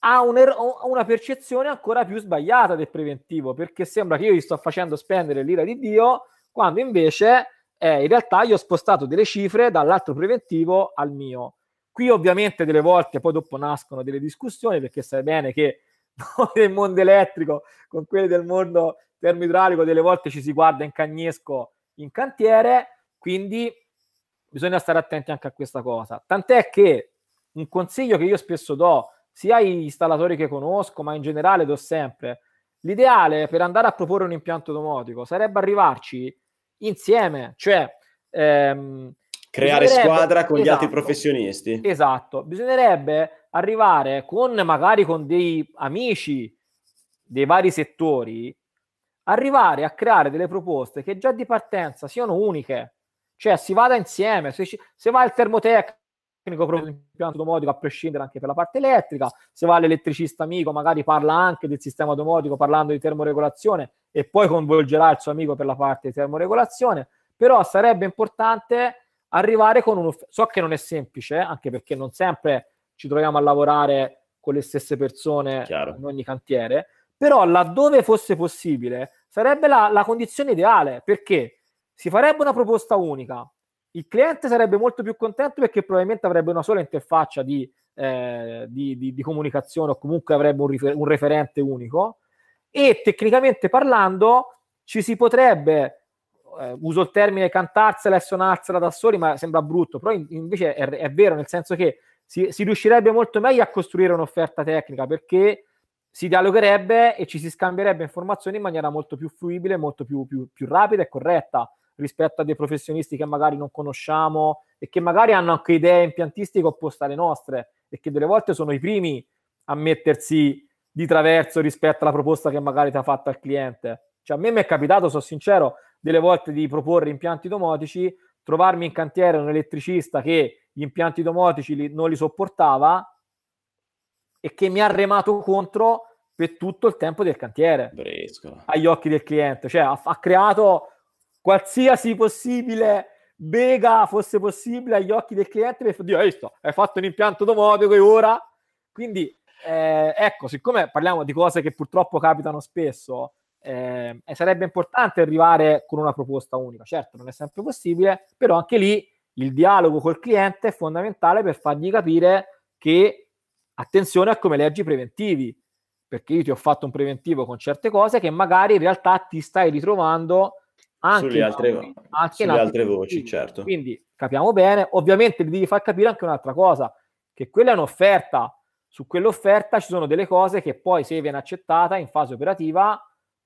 Speaker 5: ha un er- una percezione ancora più sbagliata del preventivo, perché sembra che io gli sto facendo spendere l'ira di Dio, quando invece eh, in realtà io ho spostato delle cifre dall'altro preventivo al mio. Qui ovviamente delle volte poi dopo nascono delle discussioni perché sai bene che nel mondo elettrico con quelli del mondo termoidraulico delle volte ci si guarda in cagnesco in cantiere, quindi bisogna stare attenti anche a questa cosa. Tant'è che un consiglio che io spesso do sia agli installatori che conosco, ma in generale do sempre, l'ideale per andare a proporre un impianto domotico sarebbe arrivarci insieme, cioè ehm,
Speaker 2: creare squadra con esatto, gli altri esatto. professionisti.
Speaker 5: Esatto, bisognerebbe arrivare con magari con dei amici dei vari settori, arrivare a creare delle proposte che già di partenza siano uniche, Cioè si vada insieme, se, ci, se va il termotecnico proprio l'impianto domotico a prescindere anche per la parte elettrica, se va l'elettricista amico magari parla anche del sistema domotico parlando di termoregolazione e poi coinvolgerà il suo amico per la parte di termoregolazione, però sarebbe importante arrivare con un... So che non è semplice, eh, anche perché non sempre ci troviamo a lavorare con le stesse persone Chiaro. in ogni cantiere, però laddove fosse possibile sarebbe la, la condizione ideale, perché si farebbe una proposta unica, il cliente sarebbe molto più contento perché probabilmente avrebbe una sola interfaccia di, eh, di, di, di comunicazione o comunque avrebbe un, rifer- un, referente unico e tecnicamente parlando ci si potrebbe, eh, uso il termine cantarsela e suonarsela da soli, ma sembra brutto, però in- invece è, è, vero nel senso che si, si riuscirebbe molto meglio a costruire un'offerta tecnica perché si dialogherebbe e ci si scambierebbe informazioni in maniera molto più fruibile, molto più, più, più rapida e corretta rispetto a dei professionisti che magari non conosciamo e che magari hanno anche idee impiantistiche opposte alle nostre e che delle volte sono i primi a mettersi di traverso rispetto alla proposta che magari ti ha fatto il cliente. Cioè, a me mi è capitato, sono sincero, delle volte di proporre impianti domotici, trovarmi in cantiere un elettricista che gli impianti domotici li, non li sopportava e che mi ha remato contro per tutto il tempo del cantiere
Speaker 2: Bresco.
Speaker 5: agli occhi del cliente. Cioè, ha, ha creato qualsiasi possibile bega fosse possibile agli occhi del cliente per dire, hai visto, hai fatto un impianto domotico e ora... Quindi, eh, ecco, siccome parliamo di cose che purtroppo capitano spesso, eh, sarebbe importante arrivare con una proposta unica. Certo, non è sempre possibile, però anche lì il dialogo col cliente è fondamentale per fargli capire che attenzione a come leggi preventivi, perché io ti ho fatto un preventivo con certe cose che magari in realtà ti stai ritrovando anche
Speaker 2: sulle altre, anche sulle altre voci, certo.
Speaker 5: Quindi capiamo bene, ovviamente devi far capire anche un'altra cosa, che quella è un'offerta, su quell'offerta ci sono delle cose che poi se viene accettata in fase operativa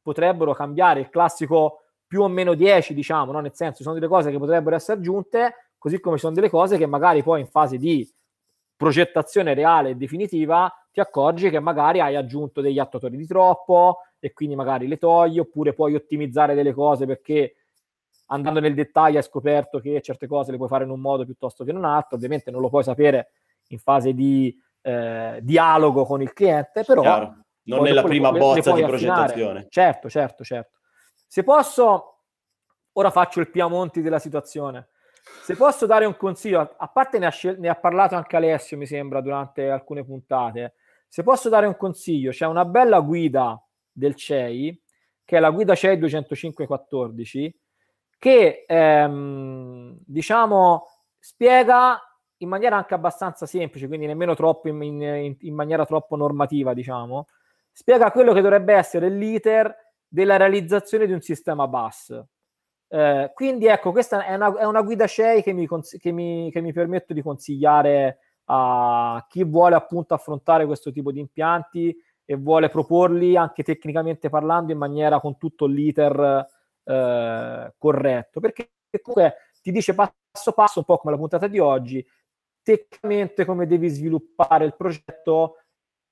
Speaker 5: potrebbero cambiare il classico più o meno 10, diciamo, no? nel senso ci sono delle cose che potrebbero essere aggiunte, così come ci sono delle cose che magari poi in fase di progettazione reale e definitiva ti accorgi che magari hai aggiunto degli attuatori di troppo e quindi magari le togli oppure puoi ottimizzare delle cose perché andando nel dettaglio hai scoperto che certe cose le puoi fare in un modo piuttosto che in un altro, ovviamente non lo puoi sapere in fase di eh, dialogo con il cliente, però
Speaker 2: Chiaro. Non nella prima le, bozza le di progettazione.
Speaker 5: Certo, certo, certo. Se posso, ora faccio il Piamonti della situazione. Se posso dare un consiglio, a parte ne ha, scel- ne ha parlato anche Alessio, mi sembra, durante alcune puntate. Se posso dare un consiglio, c'è una bella guida del CEI, che è la guida CEI 20514, che ehm, diciamo spiega in maniera anche abbastanza semplice, quindi nemmeno troppo in, in, in, maniera troppo normativa, diciamo, spiega quello che dovrebbe essere l'iter della realizzazione di un sistema bus. Eh, quindi ecco, questa è una, è una guida CEI che mi, che, mi, che mi permetto di consigliare a chi vuole appunto affrontare questo tipo di impianti e vuole proporli anche tecnicamente parlando in maniera con tutto l'iter eh, corretto, perché comunque ti dice passo passo, un po' come la puntata di oggi, tecnicamente come devi sviluppare il progetto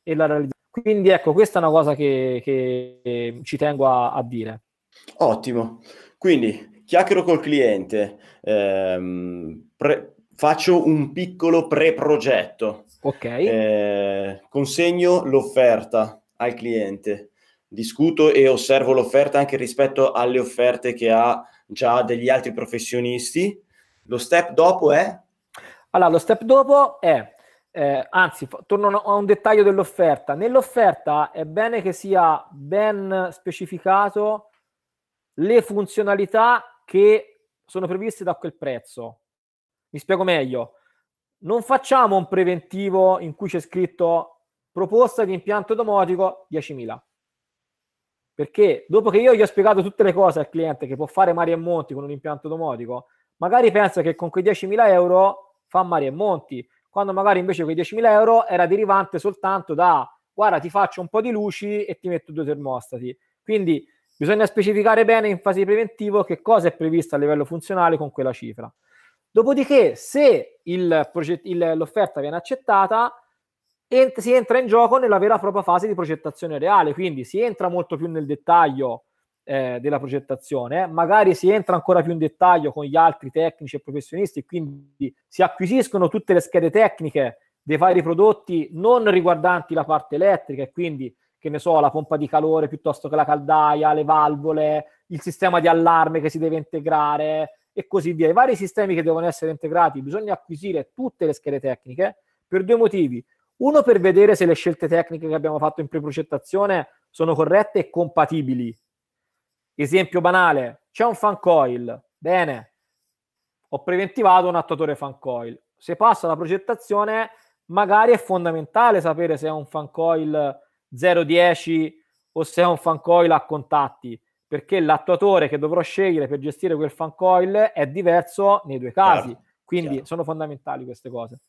Speaker 5: e la realizzazione. Quindi ecco, questa è una cosa che, che ci tengo a, a dire.
Speaker 2: Ottimo. Quindi chiacchiero col cliente, ehm, pre- faccio un piccolo pre-progetto.
Speaker 5: Ok.
Speaker 2: Eh, consegno l'offerta al cliente, discuto e osservo l'offerta anche rispetto alle offerte che ha già degli altri professionisti. Lo step dopo è?
Speaker 5: Allora, lo step dopo è, eh, anzi, torno a un dettaglio dell'offerta. Nell'offerta è bene che sia ben specificato le funzionalità che sono previste da quel prezzo. Mi spiego meglio. Non facciamo un preventivo in cui c'è scritto proposta di impianto domotico 10.000. Perché dopo che io gli ho spiegato tutte le cose al cliente che può fare mari e monti con un impianto domotico, magari pensa che con quei 10.000 euro fa mari e monti, quando magari invece quei 10.000 euro era derivante soltanto da guarda ti faccio un po' di luci e ti metto due termostati. Quindi Bisogna specificare bene in fase di preventivo che cosa è previsto a livello funzionale con quella cifra. Dopodiché, se il proget- il, l'offerta viene accettata, ent- si entra in gioco nella vera e propria fase di progettazione reale, quindi si entra molto più nel dettaglio eh, della progettazione, magari si entra ancora più in dettaglio con gli altri tecnici e professionisti, quindi si acquisiscono tutte le schede tecniche dei vari prodotti non riguardanti la parte elettrica e quindi che ne so, la pompa di calore piuttosto che la caldaia, le valvole, il sistema di allarme che si deve integrare e così via. I vari sistemi che devono essere integrati, bisogna acquisire tutte le schede tecniche per due motivi. Uno per vedere se le scelte tecniche che abbiamo fatto in preprogettazione sono corrette e compatibili. Esempio banale, c'è un fan coil, bene, ho preventivato un attuatore fan coil. Se passa la progettazione, magari è fondamentale sapere se è un fan coil 010 o se è un fan coil a contatti, perché l'attuatore che dovrò scegliere per gestire quel fan coil è diverso nei due casi. Chiaro, Quindi chiaro. sono fondamentali queste cose.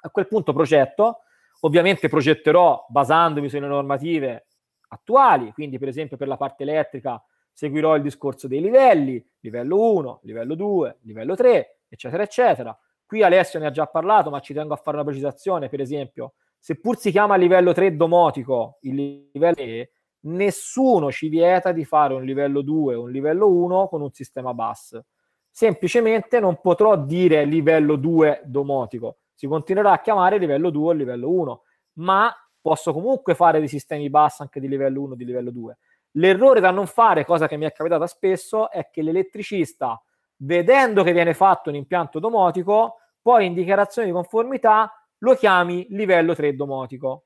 Speaker 5: A quel punto progetto, ovviamente progetterò basandomi sulle normative attuali, quindi per esempio per la parte elettrica seguirò il discorso dei livelli, livello 1, livello 2, livello 3, eccetera, eccetera. Qui Alessio ne ha già parlato, ma ci tengo a fare una precisazione, per esempio, seppur si chiama livello 3 domotico, il livello 3, nessuno ci vieta di fare un livello 2 o un livello 1 con un sistema bus. Semplicemente non potrò dire livello 2 domotico, si continuerà a chiamare livello 2 o livello 1, ma posso comunque fare dei sistemi bus anche di livello 1 o di livello 2. L'errore da non fare, cosa che mi è capitata spesso, è che l'elettricista, vedendo che viene fatto un impianto domotico, poi in dichiarazione di conformità lo chiami livello 3 domotico.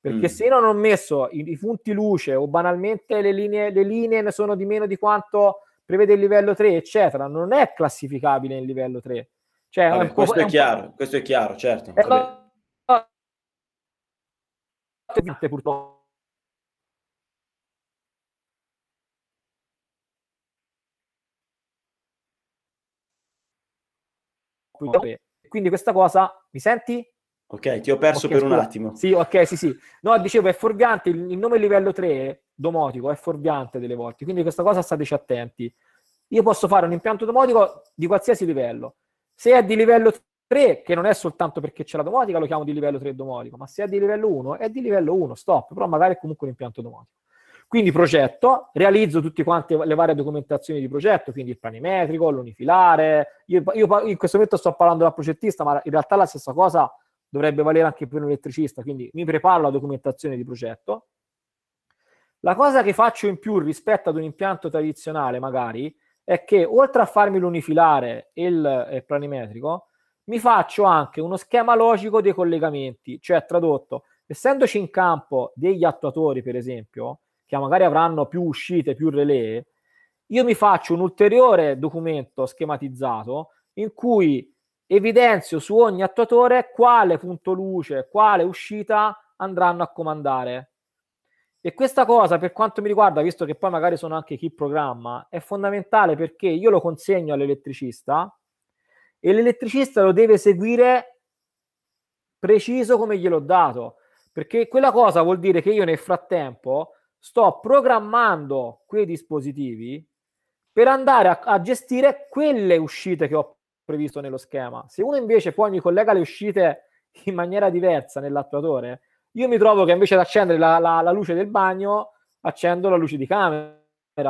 Speaker 5: Perché mm. se io non ho messo i, i, punti luce o banalmente le linee, le linee ne sono di meno di quanto prevede il livello 3, eccetera, non è classificabile in livello 3.
Speaker 2: Cioè, Vabbè, è questo è, chiaro, questo è chiaro, certo. Eh,
Speaker 5: purtroppo Quindi questa cosa, mi senti?
Speaker 2: Ok, ti ho perso okay, per scusa. un attimo.
Speaker 5: Sì, ok, sì, sì. No, dicevo, è fuorviante, il, il nome livello 3, domotico, è fuorviante delle volte, quindi questa cosa stateci attenti. Io posso fare un impianto domotico di qualsiasi livello. Se è di livello 3, che non è soltanto perché c'è la domotica, lo chiamo di livello 3 domotico, ma se è di livello 1, è di livello 1, stop, però magari è comunque un impianto domotico. Quindi progetto, realizzo tutte quante le varie documentazioni di progetto, quindi il planimetrico, l'unifilare. Io, io in questo momento sto parlando da progettista, ma in realtà la stessa cosa dovrebbe valere anche per un elettricista, quindi mi preparo la documentazione di progetto. La cosa che faccio in più rispetto ad un impianto tradizionale, magari, è che oltre a farmi l'unifilare e il, il planimetrico, mi faccio anche uno schema logico dei collegamenti, cioè tradotto, essendoci in campo degli attuatori, per esempio, che magari avranno più uscite, più relè, io mi faccio un ulteriore documento schematizzato in cui evidenzio su ogni attuatore quale punto luce, quale uscita andranno a comandare. E questa cosa, per quanto mi riguarda, visto che poi magari sono anche chi programma, è fondamentale perché io lo consegno all'elettricista e l'elettricista lo deve seguire preciso come gliel'ho dato. Perché quella cosa vuol dire che io nel frattempo sto programmando quei dispositivi per andare a, a, gestire quelle uscite che ho previsto nello schema. Se uno invece poi mi collega le uscite in maniera diversa nell'attuatore, io mi trovo che invece di accendere la, la, la luce del bagno, accendo la luce di camera.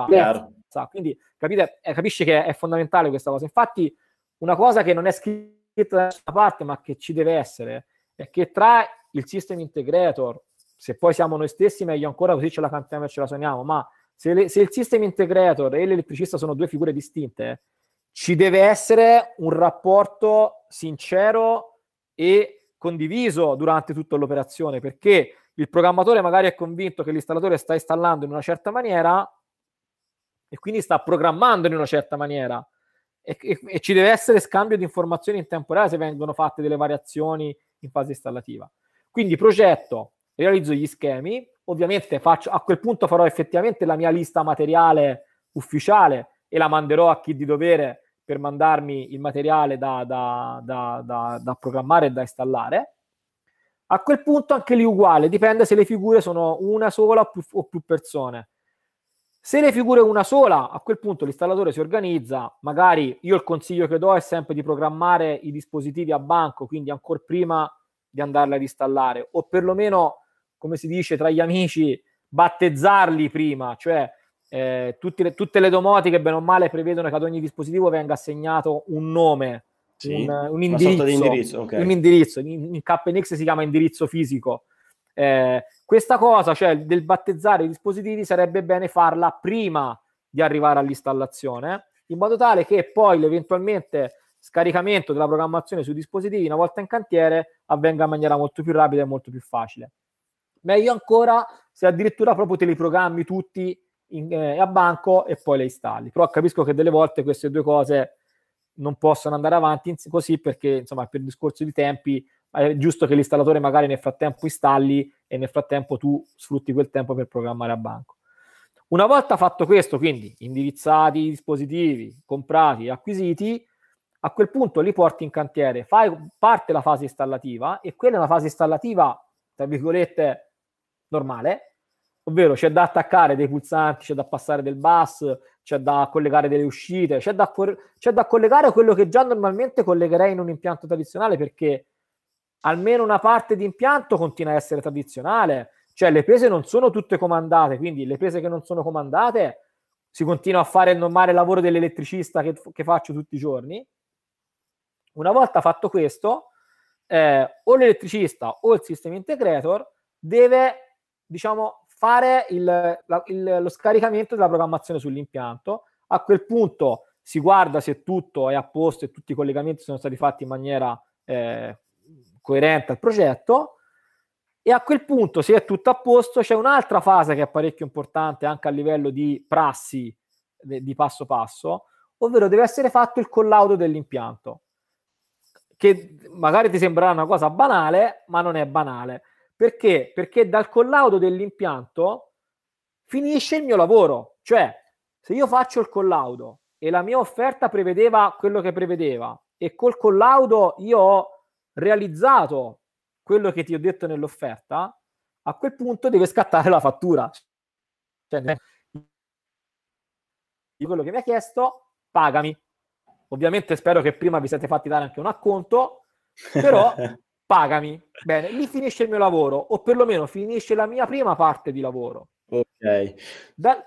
Speaker 5: Chiaro. Quindi capite, eh, capisci che è fondamentale questa cosa. Infatti, una cosa che non è scritta da nessuna parte, ma che ci deve essere, è che tra il system integrator se poi siamo noi stessi, meglio ancora così ce la cantiamo e ce la suoniamo, ma se, le, se il system integrator e l'elettricista sono due figure distinte, ci deve essere un rapporto sincero e condiviso durante tutta l'operazione, perché il programmatore magari è convinto che l'installatore sta installando in una certa maniera e quindi sta programmando in una certa maniera. E, e, e, ci deve essere scambio di informazioni in tempo reale se vengono fatte delle variazioni in fase installativa. Quindi progetto, realizzo gli schemi, ovviamente faccio, a quel punto farò effettivamente la mia lista materiale ufficiale e la manderò a chi di dovere per mandarmi il materiale da, da, da, da, programmare e da installare. A quel punto anche lì uguale, dipende se le figure sono una sola o più, o più persone. Se le figure una sola, a quel punto l'installatore si organizza, magari io il consiglio che do è sempre di programmare i dispositivi a banco, quindi ancora prima di andarli ad installare, o perlomeno come si dice tra gli amici, battezzarli prima, cioè eh, tutte, le, tutte, le, domotiche, bene o male, prevedono che ad ogni dispositivo venga assegnato un nome, sì, un, un, indirizzo. indirizzo, okay. un indirizzo. In, in, KNX si chiama indirizzo fisico. Eh, questa cosa, cioè del battezzare i dispositivi, sarebbe bene farla prima di arrivare all'installazione, in modo tale che poi l'eventualmente scaricamento della programmazione sui dispositivi una volta in cantiere avvenga in maniera molto più rapida e molto più facile. Meglio ancora se addirittura proprio te li programmi tutti in, eh, a banco e poi le installi. Però capisco che delle volte queste due cose non possono andare avanti così perché insomma per discorso di tempi è giusto che l'installatore magari nel frattempo installi e nel frattempo tu sfrutti quel tempo per programmare a banco. Una volta fatto questo, quindi indirizzati i dispositivi, comprati acquisiti, a quel punto li porti in cantiere, fai parte la fase installativa e quella è una fase installativa, tra virgolette, normale, ovvero c'è da attaccare dei pulsanti, c'è da passare del bus, c'è da collegare delle uscite, c'è da, c'è da collegare quello che già normalmente collegherei in un impianto tradizionale perché almeno una parte di impianto continua a essere tradizionale, cioè le prese non sono tutte comandate, quindi le prese che non sono comandate si continua a fare il normale lavoro dell'elettricista che, che faccio tutti i giorni. Una volta fatto questo, eh, o l'elettricista o il sistema integrator deve, diciamo, fare il, la, il, lo scaricamento della programmazione sull'impianto. A quel punto si guarda se tutto è a posto e tutti i collegamenti sono stati fatti in maniera eh, coerente al progetto. E a quel punto, se è tutto a posto, c'è un'altra fase che è parecchio importante anche a livello di prassi di passo passo, ovvero deve essere fatto il collaudo dell'impianto che magari ti sembrerà una cosa banale, ma non è banale. Perché? Perché dal collaudo dell'impianto finisce il mio lavoro. Cioè, se io faccio il collaudo e la mia offerta prevedeva quello che prevedeva e col collaudo io ho realizzato quello che ti ho detto nell'offerta, a quel punto deve scattare la fattura. Cioè, di quello che mi ha chiesto, pagami. Ovviamente spero che prima vi siete fatti dare anche un acconto, però pagami. Bene, lì finisce il mio lavoro, o perlomeno finisce la mia prima parte di lavoro.
Speaker 2: Ok. Da...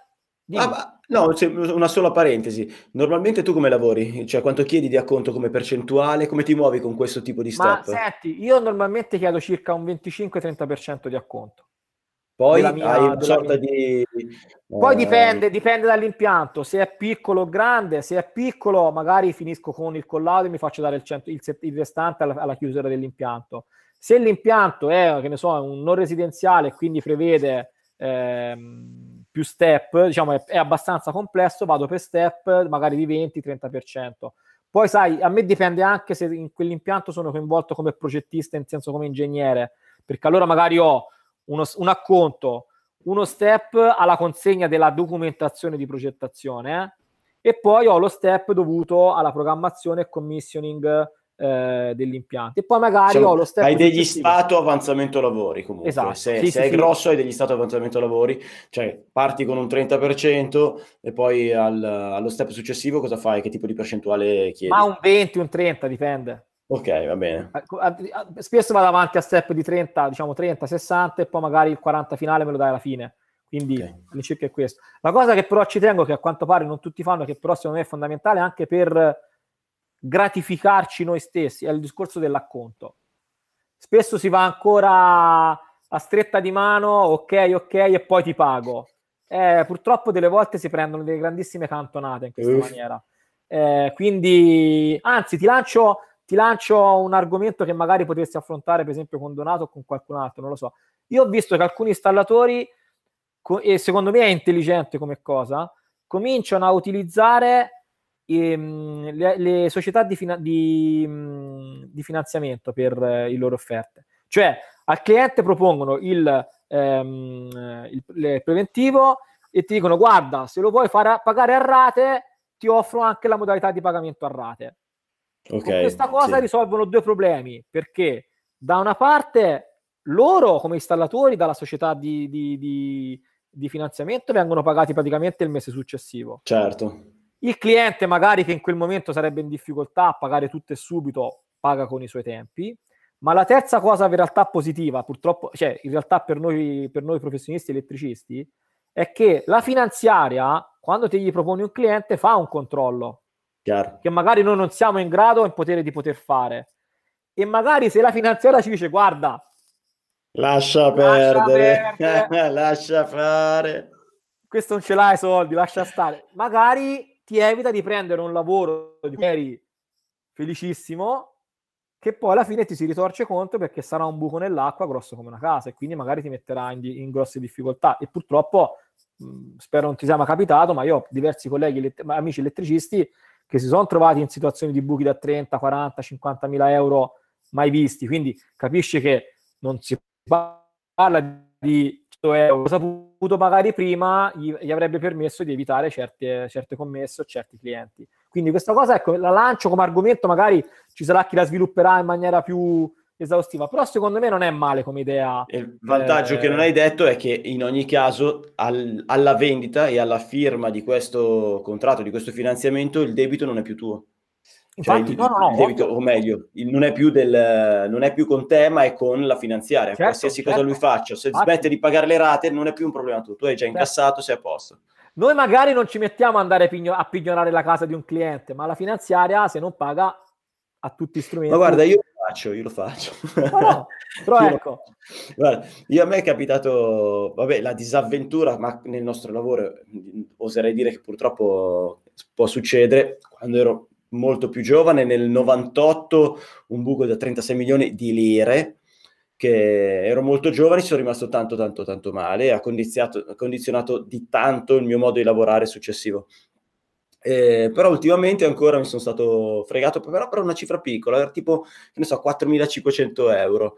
Speaker 2: Ah, no, una sola parentesi. Normalmente tu come lavori? Cioè, quanto chiedi di acconto come percentuale? Come ti muovi con questo tipo di step? Ma
Speaker 5: senti, io normalmente chiedo circa un 25-30% di acconto.
Speaker 2: Poi mia, hai una sorta di...
Speaker 5: Poi eh... dipende, dipende dall'impianto, se è piccolo o grande, se è piccolo magari finisco con il collaudo e mi faccio dare il, cento, il, il restante alla, alla, chiusura dell'impianto. Se l'impianto è, che ne so, un non residenziale e quindi prevede ehm, più step, diciamo è, è, abbastanza complesso, vado per step magari di 20-30%. Poi sai, a me dipende anche se in quell'impianto sono coinvolto come progettista, in senso come ingegnere, perché allora magari ho uno, un acconto, uno step alla consegna della documentazione di progettazione eh, e poi ho lo step dovuto alla programmazione e commissioning eh, dell'impianto e poi magari cioè, ho lo step
Speaker 2: hai degli stato avanzamento lavori comunque. Esatto. se, sì, se sì, è sì. grosso hai degli stato avanzamento lavori cioè parti con un 30% e poi al, allo step successivo cosa fai? Che tipo di percentuale chiedi?
Speaker 5: Ma un 20 un 30 dipende
Speaker 2: Ok, va bene.
Speaker 5: Spesso vado avanti a step di 30, diciamo 30, 60 e poi magari il 40 finale me lo dai alla fine. Quindi okay. all'incirca è questo. La cosa che però ci tengo, che a quanto pare non tutti fanno, che però secondo me è fondamentale anche per gratificarci noi stessi, è il discorso dell'acconto. Spesso si va ancora a stretta di mano, ok, ok, e poi ti pago. Eh, purtroppo delle volte si prendono delle grandissime cantonate in questa Uff. maniera. Eh, quindi, anzi, ti lancio ti lancio un argomento che magari potresti affrontare, per esempio, con Donato o con qualcun altro, non lo so. Io ho visto che alcuni installatori, e secondo me è intelligente come cosa, cominciano a utilizzare ehm, le, le, società di, fina- di, mh, di finanziamento per eh, le loro offerte. Cioè, al cliente propongono il, ehm, il, il preventivo e ti dicono guarda, se lo vuoi fare pagare a rate, ti offro anche la modalità di pagamento a rate Okay, Con questa cosa sì. risolvono due problemi, perché da una parte loro come installatori dalla società di, di, di, di finanziamento vengono pagati praticamente il mese successivo.
Speaker 2: Certo.
Speaker 5: Il cliente magari che in quel momento sarebbe in difficoltà a pagare tutto e subito, paga con i suoi tempi. Ma la terza cosa in realtà positiva, purtroppo, cioè in realtà per noi, per noi professionisti elettricisti, è che la finanziaria, quando ti gli proponi un cliente, fa un controllo
Speaker 2: Chiaro.
Speaker 5: che magari noi non siamo in grado in potere di poter fare. E magari se la finanziaria ci dice guarda,
Speaker 2: Lascia
Speaker 5: Lascia
Speaker 2: perdere,
Speaker 5: perdere.
Speaker 2: lascia fare.
Speaker 5: questo non ce l'hai i soldi, lascia stare. Magari ti evita di prendere un lavoro di cui eri felicissimo che poi alla fine ti si ritorce contro perché sarà un buco nell'acqua grosso come una casa e quindi magari ti metterà in, in grosse difficoltà e purtroppo mh, spero non ti sia mai capitato ma io ho diversi colleghi elett- amici elettricisti che si sono trovati in situazioni di buchi da 30, 40, 50 mila euro mai visti. Quindi capisci che non si parla di 100 euro. Saputo magari prima gli, gli avrebbe permesso di evitare certe, certe commesse o certi clienti. Quindi questa cosa ecco la lancio come argomento magari ci sarà chi la svilupperà in maniera più esaustiva però secondo me non è male come idea
Speaker 2: il vantaggio
Speaker 5: Eh,
Speaker 2: che non hai detto è che in ogni caso al- alla vendita e alla firma di questo contratto, di questo finanziamento, il debito non è più tuo. Cioè,
Speaker 5: infatti
Speaker 2: il,
Speaker 5: no no no
Speaker 2: debito, o meglio, non, è più del, non è più con te, ma è con la finanziaria.
Speaker 5: Certo,
Speaker 2: Qualsiasi cosa
Speaker 5: certo.
Speaker 2: lui faccia, se
Speaker 5: Infatti.
Speaker 2: smette di pagare le rate, non è più un problema tuo. Tu hai già
Speaker 5: Certo.
Speaker 2: incassato, sei a posto.
Speaker 5: noi magari non ci mettiamo ad andare a, pigno- a pignorare la casa di un cliente ma la finanziaria se non paga ha tutti gli strumenti
Speaker 2: Ma guarda, io faccio, io lo faccio.
Speaker 5: No, no, però
Speaker 2: Io-
Speaker 5: ecco
Speaker 2: Guarda, io a me è capitato, vabbè, la disavventura, ma nel nostro lavoro oserei dire che purtroppo può succedere. Quando ero molto più giovane, nel 98, un buco da 36 milioni di lire, che ero molto giovane, sono rimasto tanto, tanto, tanto male, ha condizionato, ha condizionato di tanto il mio modo di lavorare successivo. Eh, però ultimamente ancora mi sono stato fregato, però per una cifra piccola, era tipo, ne so, 4.500 euro.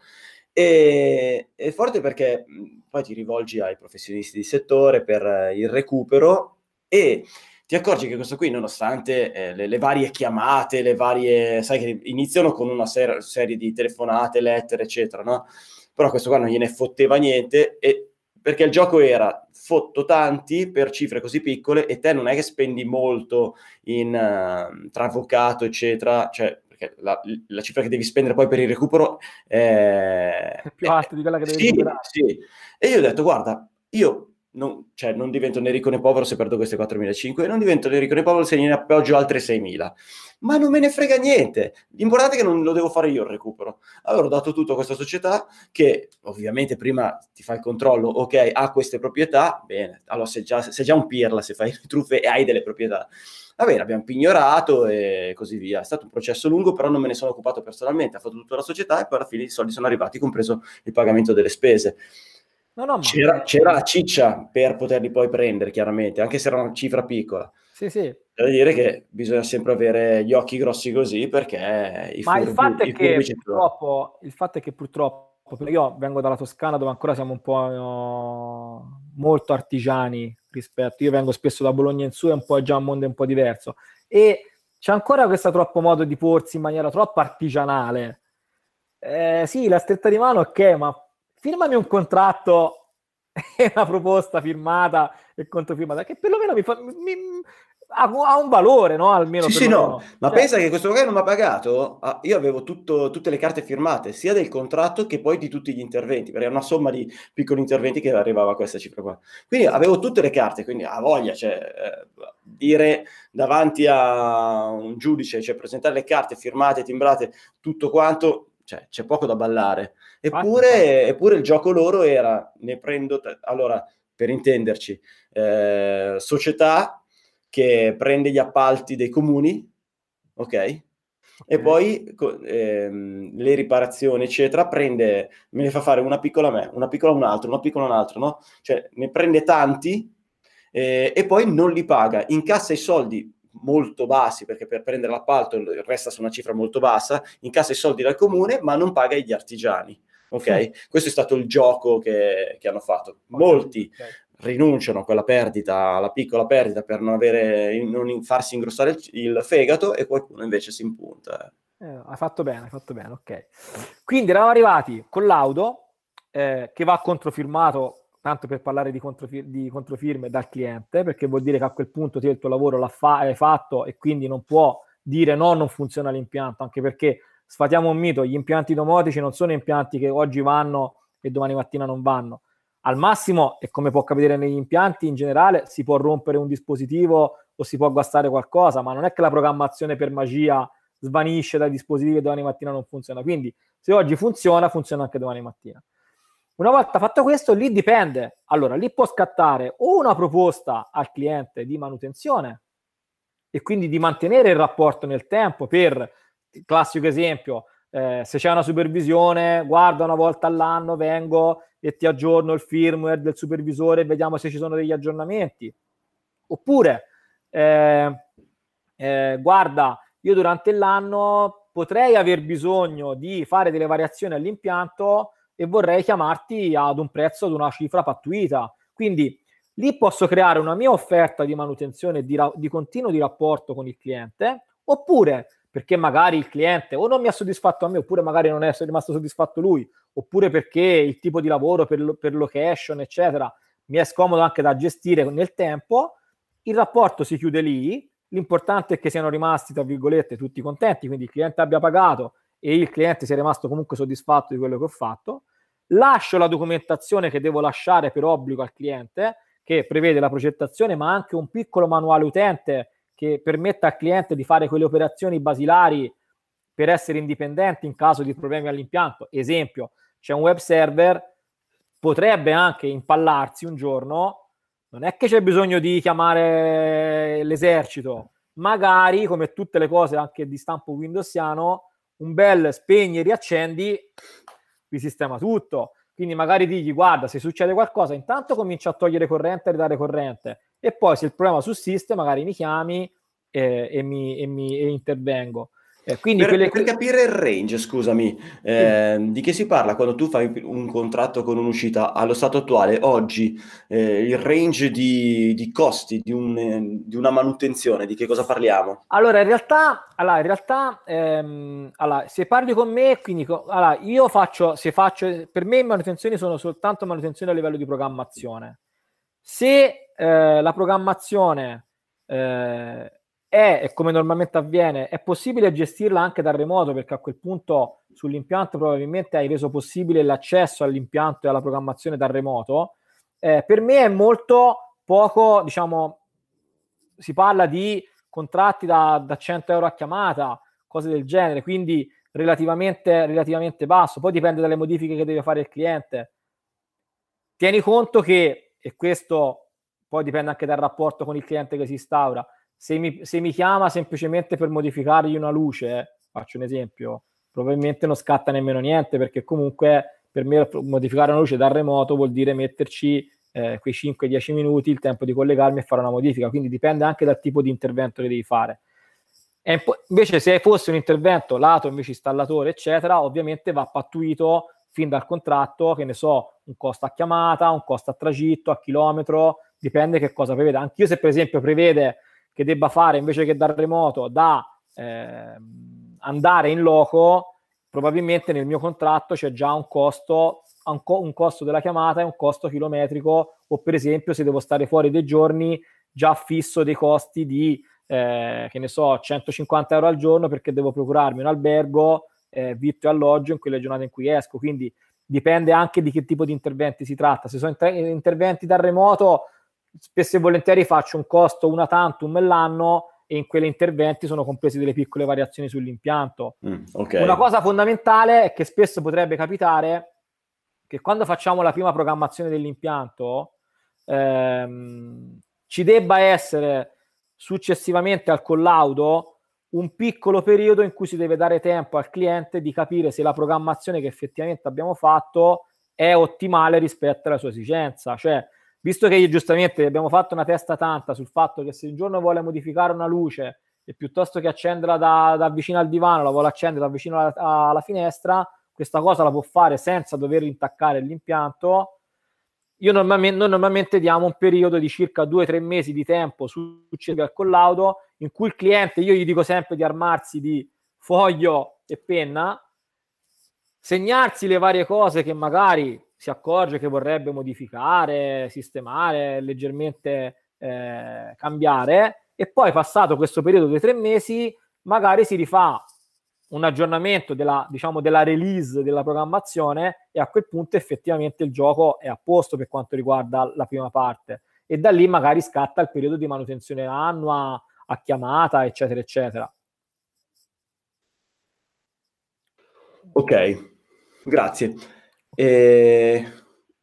Speaker 2: E è forte perché poi ti rivolgi ai professionisti di settore per eh, il recupero e ti accorgi che questo qui, nonostante eh, le, le varie chiamate, le varie, sai che iniziano con una ser- serie di telefonate, lettere, eccetera, no? Però questo qua non gliene fotteva niente e perché il gioco era fotto tanti per cifre così piccole e te non è che spendi molto in, eh, tra avvocato, eccetera, cioè perché la, la cifra che devi spendere poi per il recupero è,
Speaker 5: È più alta di quella che devi
Speaker 2: sì,
Speaker 5: recuperare.
Speaker 2: sì. E io ho detto, guarda, io non, cioè, non divento né ricco né povero se perdo queste 4.500 e non divento né ricco né povero se ne appoggio altre 6.000. Ma non me ne frega niente. L'importante è che non lo devo fare io il recupero. Allora ho dato tutto a questa società che ovviamente prima ti fa il controllo, ok, ha queste proprietà, bene, allora sei già, sei già un pirla se fai le truffe e hai delle proprietà. Va bene, abbiamo pignorato e così via. È stato un processo lungo, però non me ne sono occupato personalmente. Ha fatto tutta la società e poi alla fine i soldi sono arrivati, compreso il pagamento delle spese.
Speaker 5: No, no, ma-
Speaker 2: C'era, c'era la ciccia per poterli poi prendere, chiaramente, anche se era una cifra piccola.
Speaker 5: Sì, sì.
Speaker 2: Devo dire che bisogna sempre avere gli occhi grossi così perché i
Speaker 5: Ma il
Speaker 2: furbi-
Speaker 5: fatto è che purtroppo, il fatto è che purtroppo io vengo dalla Toscana dove ancora siamo un po' eh, molto artigiani rispetto, io vengo spesso da Bologna in su, è un po' già un mondo un po' diverso e c'è ancora questo troppo modo di porsi in maniera troppo artigianale. Eh, sì, la stretta di mano, ok, ma firmami un contratto e una proposta firmata e controfirmata, che perlomeno mi fa, mi- ha, ha un valore, no? Almeno
Speaker 2: Sì, sì, no, ma
Speaker 5: Cioè,
Speaker 2: pensa che questo qua non mi ha pagato, ah, io avevo tutto- tutte le carte firmate, sia del contratto che poi di tutti gli interventi, perché era una somma di piccoli interventi che arrivava a questa cifra qua. Quindi avevo tutte le carte, quindi a voglia, cioè, eh, dire davanti a un giudice, cioè presentare le carte firmate, timbrate, tutto quanto, cioè, c'è poco da ballare. Eppure, eppure il gioco loro era, ne prendo, t- allora, per intenderci, eh, società che prende gli appalti dei comuni, ok? E poi co- ehm, le riparazioni, eccetera, prende, me ne fa fare una piccola a me, una piccola a un altro, una piccola a un altro, no? Cioè ne prende tanti eh, e poi non li paga, incassa i soldi molto bassi perché per prendere l'appalto resta su una cifra molto bassa, incassa i soldi dal comune ma non paga gli artigiani. Ok, questo è stato il gioco che, che hanno fatto. Molti
Speaker 5: ok.
Speaker 2: rinunciano a quella perdita, alla piccola perdita per non, avere, non farsi ingrossare il, il fegato e qualcuno invece si impunta.
Speaker 5: Eh, hai fatto bene, hai fatto bene, ok. Quindi eravamo arrivati con l'auto eh, che va controfirmato, tanto per parlare di, controfir- di controfirme dal cliente, perché vuol dire che a quel punto te il tuo lavoro l'ha fa- hai fatto e quindi non può dire no, non funziona l'impianto, anche perché sfatiamo un mito, gli impianti domotici non sono impianti che oggi vanno e domani mattina non vanno. Al massimo, e come può capitare negli impianti in generale, si può rompere un dispositivo o si può guastare qualcosa, ma non è che la programmazione per magia svanisce dai dispositivi e domani mattina non funziona. Quindi se oggi funziona, funziona anche domani mattina. Una volta fatto questo, lì dipende. Allora, lì può scattare o una proposta al cliente di manutenzione e quindi di mantenere il rapporto nel tempo per, classico esempio, eh, se c'è una supervisione, guarda una volta all'anno, vengo e ti aggiorno il firmware del supervisore e vediamo se ci sono degli aggiornamenti. Oppure, eh, eh, guarda, io durante l'anno potrei aver bisogno di fare delle variazioni all'impianto e vorrei chiamarti ad un prezzo, ad una cifra pattuita. Quindi lì posso creare una mia offerta di manutenzione di, ra- di continuo di rapporto con il cliente, oppure perché magari il cliente o non mi ha soddisfatto a me, oppure magari non è rimasto soddisfatto lui, oppure perché il tipo di lavoro per, lo- per location, eccetera, mi è scomodo anche da gestire nel tempo, il rapporto si chiude lì, L'importante è che siano rimasti, tra virgolette, tutti contenti, quindi il cliente abbia pagato e il cliente sia rimasto comunque soddisfatto di quello che ho fatto. Lascio la documentazione che devo lasciare per obbligo al cliente, che prevede la progettazione, ma anche un piccolo manuale utente che permetta al cliente di fare quelle operazioni basilari per essere indipendenti in caso di problemi all'impianto. Esempio, c'è un web server, potrebbe anche impallarsi un giorno non è che c'è bisogno di chiamare l'esercito, magari come tutte le cose anche di stampo windowsiano, un bel spegni e riaccendi vi sistema tutto. Quindi magari digli guarda, se succede qualcosa, intanto comincia a togliere corrente e ridare corrente e poi se il problema sussiste magari mi chiami eh, e, mi, e, mi, e intervengo.
Speaker 2: Eh, per, quelle... per, capire il range, scusami, eh, di che si parla quando tu fai un contratto con un'uscita allo stato attuale, oggi, eh, il range di, di costi di, un, di, una manutenzione, di che cosa parliamo?
Speaker 5: Allora, in realtà, allora, in realtà ehm, allora, se parli con me, quindi allora, io faccio, se faccio, per me manutenzioni sono soltanto manutenzioni a livello di programmazione. Se eh, la programmazione eh, è, come normalmente avviene, è possibile gestirla anche da remoto perché a quel punto sull'impianto probabilmente hai reso possibile l'accesso all'impianto e alla programmazione da remoto. Eh, per me è molto poco, diciamo, si parla di contratti da, da 100 euro a chiamata, cose del genere, quindi relativamente, relativamente basso. Poi dipende dalle modifiche che deve fare il cliente. Tieni conto che, e questo poi dipende anche dal rapporto con il cliente che si instaura, se mi, se mi chiama semplicemente per modificargli una luce, faccio un esempio, probabilmente non scatta nemmeno niente perché comunque per me modificare una luce dal remoto vuol dire metterci eh, quei 5-10 minuti il tempo di collegarmi e fare una modifica, quindi dipende anche dal tipo di intervento che devi fare. E invece se fosse un intervento lato invece installatore eccetera, ovviamente va pattuito fin dal contratto, che ne so, un costo a chiamata, un costo a tragitto, a chilometro, dipende che cosa prevede. Anch'io se per esempio prevede che debba fare invece che dal remoto da eh, andare in loco, probabilmente nel mio contratto c'è già un costo, un, co- un costo della chiamata e un costo chilometrico, o per esempio se devo stare fuori dei giorni già fisso dei costi di, eh, che ne so, 150 euro al giorno perché devo procurarmi un albergo, eh, vitto e alloggio in quelle giornate in cui esco. Quindi dipende anche di che tipo di interventi si tratta. Se sono inter- interventi da remoto, spesso e volentieri faccio un costo una tantum l'anno e in quegli interventi sono compresi delle piccole variazioni sull'impianto. Mm, okay. Una cosa fondamentale è che spesso potrebbe capitare che quando facciamo la prima programmazione dell'impianto ehm, ci debba essere successivamente al collaudo un piccolo periodo in cui si deve dare tempo al cliente di capire se la programmazione che effettivamente abbiamo fatto è ottimale rispetto alla sua esigenza. Cioè, visto che giustamente abbiamo fatto una testa tanta sul fatto che se un giorno vuole modificare una luce e piuttosto che accenderla da, da vicino al divano la vuole accendere da vicino alla, alla, finestra, questa cosa la può fare senza dover intaccare l'impianto. Io normalmente, noi normalmente diamo un periodo di circa 2-3 mesi di tempo successivi al collaudo in cui il cliente, io gli dico sempre di armarsi di foglio e penna, segnarsi le varie cose che magari si accorge che vorrebbe modificare, sistemare, leggermente eh, cambiare e poi passato questo periodo di tre mesi magari si rifà un aggiornamento della, diciamo, della release della programmazione e a quel punto effettivamente il gioco è a posto per quanto riguarda la prima parte. E da lì magari scatta il periodo di manutenzione annua a chiamata eccetera eccetera.
Speaker 2: Ok. Grazie e...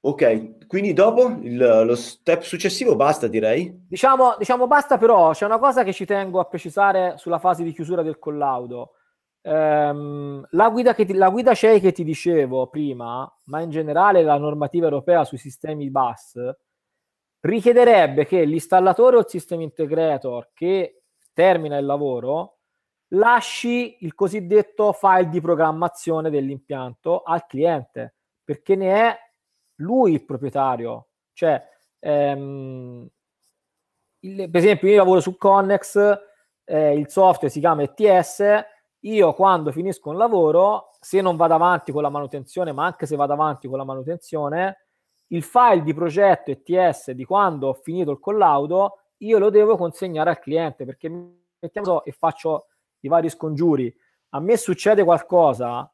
Speaker 2: ok quindi dopo il, lo step successivo basta direi.
Speaker 5: Diciamo, diciamo basta però c'è una cosa che ci tengo a precisare sulla fase di chiusura del collaudo. Ehm, la, guida che ti, la guida CEI che ti dicevo prima, ma in generale la normativa europea sui sistemi bus, richiederebbe che l'installatore o il system integrator che termina il lavoro lasci il cosiddetto file di programmazione dell'impianto al cliente, perché ne è lui il proprietario. Cioè, ehm, il, per esempio, io lavoro su Connex, eh, il software si chiama ETS, io quando finisco un lavoro, se non vado avanti con la manutenzione, ma anche se vado avanti con la manutenzione, il file di progetto ETS di quando ho finito il collaudo, io lo devo consegnare al cliente perché mettiamo e faccio i vari scongiuri. A me succede qualcosa